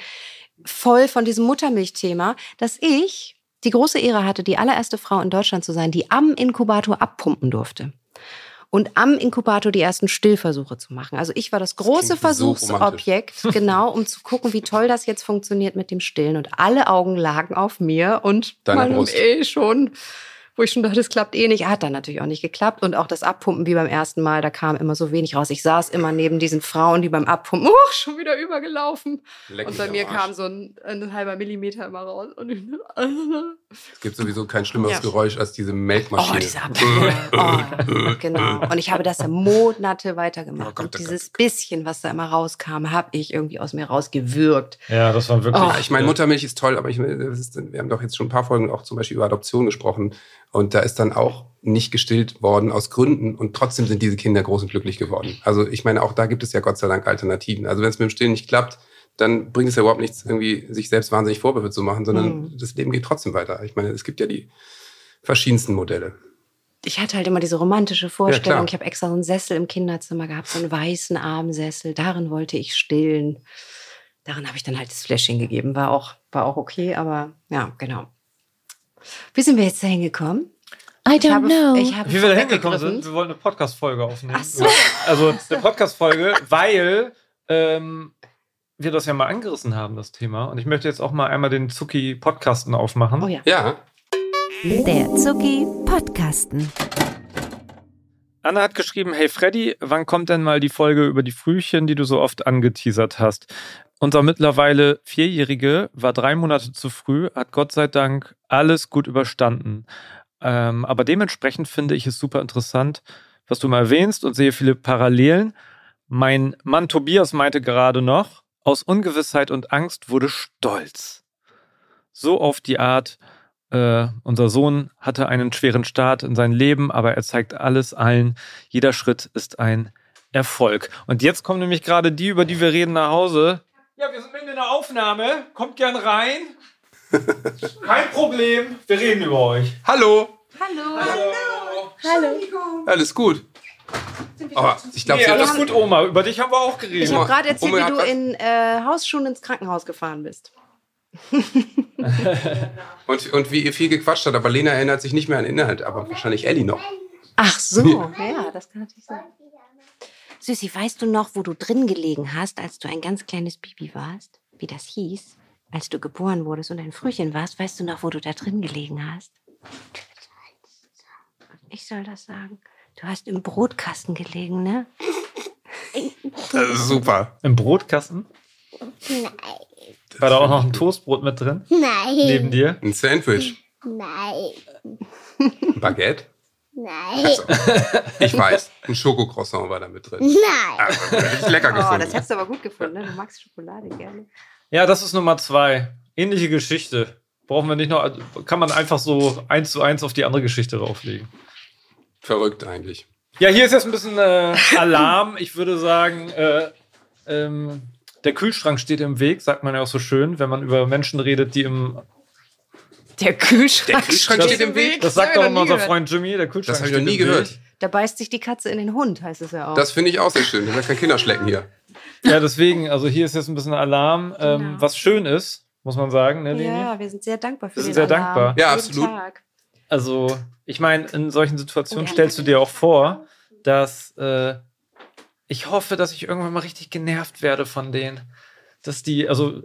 voll von diesem Muttermilchthema, dass ich die große Ehre hatte, die allererste Frau in Deutschland zu sein, die am Inkubator abpumpen durfte. Und am Inkubator die ersten Stillversuche zu machen. Also ich war das große klingt so Versuchsobjekt, genau, um zu gucken, wie toll das jetzt funktioniert mit dem Stillen. Und alle Augen lagen auf mir und Deine Brust. eh schon, wo ich schon dachte, es klappt eh nicht. Hat dann natürlich auch nicht geklappt. Und auch das Abpumpen wie beim ersten Mal, da kam immer so wenig raus. Ich saß immer neben diesen Frauen, die beim Abpumpen, oh, schon wieder übergelaufen. Leck Und bei mir kam so ein, ein halber Millimeter immer raus. Und ich, Es gibt sowieso kein schlimmeres Ja. Geräusch als diese Melkmaschine. Oh, diese Abpumpen. oh, genau. Und ich habe das ja Monate weitergemacht. Oh Gott, und oh dieses Gott. bisschen, was da immer rauskam, habe ich irgendwie aus mir rausgewürgt. Ja, das war wirklich. Oh. Ja, ich meine, Muttermilch ist toll, aber ich, das ist, wir haben doch jetzt schon ein paar Folgen auch zum Beispiel über Adoption gesprochen. Und da ist dann auch nicht gestillt worden aus Gründen. Und trotzdem sind diese Kinder groß und glücklich geworden. Also ich meine, auch da gibt es ja Gott sei Dank Alternativen. Also wenn es mit dem Stillen nicht klappt, dann bringt es ja überhaupt nichts, irgendwie sich selbst wahnsinnig Vorwürfe zu machen, sondern Mhm. das Leben geht trotzdem weiter. Ich meine, es gibt ja die verschiedensten Modelle. Ich hatte halt immer diese romantische Ja, Vorstellung. klar. ich habe extra so einen Sessel im Kinderzimmer gehabt, so einen weißen Armsessel. Darin wollte ich stillen. Darin habe ich dann halt das Fläschchen gegeben. War auch, war auch okay, aber ja, genau. Wie sind wir jetzt dahin gekommen? I Ich don't habe, know. ich habe Wie wir da hingekommen sind, wir wollten eine Podcast-Folge aufnehmen. Ach so. Also eine Podcast-Folge, weil ähm, wir das ja mal angerissen haben, das Thema. Und ich möchte jetzt auch mal einmal den Zucki-Podcasten aufmachen. Oh ja. Ja, Der Zucki Podcasten. Anna hat geschrieben, hey Freddy, wann kommt denn mal die Folge über die Frühchen, die du so oft angeteasert hast? Unser mittlerweile Vierjährige war drei Monate zu früh, hat Gott sei Dank alles gut überstanden. Ähm, aber dementsprechend finde ich es super interessant, was du mal erwähnst und sehe viele Parallelen. Mein Mann Tobias meinte gerade noch, aus Ungewissheit und Angst wurde stolz. So auf die Art, äh, unser Sohn hatte einen schweren Start in sein Leben, aber er zeigt alles allen. Jeder Schritt ist ein Erfolg. Und jetzt kommen nämlich gerade die, über die wir reden, nach Hause. Ja, wir sind mitten in der Aufnahme. Kommt gern rein. Kein Problem. Wir reden über euch. hallo, Hallo. Hallo. Hallo. alles gut. Aber ich glaube, Nee, alles gut, Oma. Über dich haben wir auch Ich geredet. habe gerade erzählt, Oma wie du in äh, Hausschuhen ins Krankenhaus gefahren bist. und, und wie ihr viel gequatscht hat, aber Lena erinnert sich nicht mehr an Inhalt, aber wahrscheinlich Ellie noch. Ach so, ja, das kann natürlich sein. Süßi, weißt du noch, wo du drin gelegen hast, als du ein ganz kleines Baby warst? Wie das hieß? Als du geboren wurdest und ein Frühchen warst, weißt du noch, wo du da drin gelegen hast? Ich soll das sagen. Du hast im Brotkasten gelegen, ne? Ist super. Im Brotkasten? War da auch noch ein Toastbrot mit drin? Nein. Neben dir? Ein Sandwich, Nein. ein Baguette. Nein. Also, ich weiß, ein Schokocroissant war da mit drin. Nein. Also, richtig lecker Oh, gefunden. das hättest du aber gut gefunden, ne? Du magst Schokolade gerne. Ja, das ist Nummer zwei. ähnliche Geschichte. Brauchen wir nicht noch, also kann man einfach so eins zu eins auf die andere Geschichte drauflegen. Verrückt eigentlich. Ja, hier ist jetzt ein bisschen äh, Alarm. Ich würde sagen, äh, ähm, der Kühlschrank steht im Weg, sagt man ja auch so schön, wenn man über Menschen redet, die im. Der Kühlschrank, Der Kühlschrank steht steht im Weg. Das sagt doch immer unser. Freund Jimmy, der Kühlschrank Das habe ich noch nie gehört. Weg. Da beißt sich die Katze in den Hund, heißt es ja auch. Das finde ich auch sehr schön. Ich will kein Kinderschlecken hier. Ja, deswegen, also hier ist jetzt ein bisschen Alarm, ähm, Genau. was schön ist, muss man sagen, ne, Leni? ja, wir sind sehr dankbar für Wir sind den sehr Alarm. dankbar. Ja, absolut. Also, ich meine, in solchen Situationen Oh, stellst du dir auch vor, dass äh, ich hoffe, dass ich irgendwann mal richtig genervt werde von denen. Dass die, also,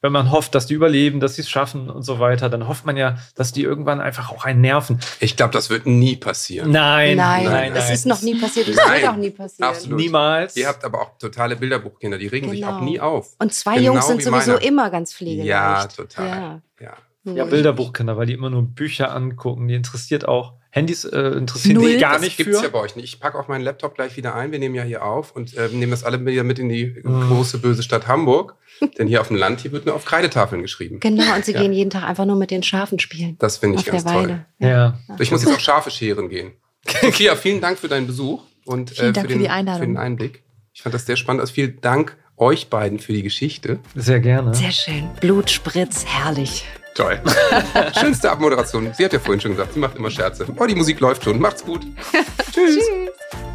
wenn man hofft, dass die überleben, dass sie es schaffen und so weiter, dann hofft man ja, dass die irgendwann einfach auch einen nerven. Ich glaube, das wird nie passieren. Nein, Nein, nein, es ist noch nie passiert. Es Nein, wird auch nie passieren. absolut. Niemals. Ihr habt aber auch totale Bilderbuchkinder, die regen sich Genau. auch nie auf. Und zwei Genau Jungs sind wie sowieso meiner. immer ganz pflegeleicht. Ja, total. Ja. Ja. Ja, Bilderbuchkinder, weil die immer nur Bücher angucken. Die interessiert auch. Handys äh, interessieren Null. die gar das nicht gibt's für. ja bei euch nicht. Ich packe auch meinen Laptop gleich wieder ein. Wir nehmen ja hier auf und äh, nehmen das alle wieder mit in die Mhm. große böse Stadt Hamburg. Denn hier auf dem Land, hier wird nur auf Kreidetafeln geschrieben. Genau, und sie Ja. gehen jeden Tag einfach nur mit den Schafen spielen. Das finde ich auf ganz der toll. Ja. Ich muss jetzt auch Schafe scheren gehen. Sophia, vielen Dank für deinen Besuch und Vielen äh, Dank für, für den, die Einladung. für den Einblick. Ich fand das sehr spannend. Also vielen Dank euch beiden für die Geschichte. Sehr gerne. Sehr schön. Blutspritz, herrlich. Toll. Schönste Abmoderation. Sie hat ja vorhin schon gesagt, sie macht immer Scherze. Oh, die Musik läuft schon. Macht's gut. Tschüss. Tschüss.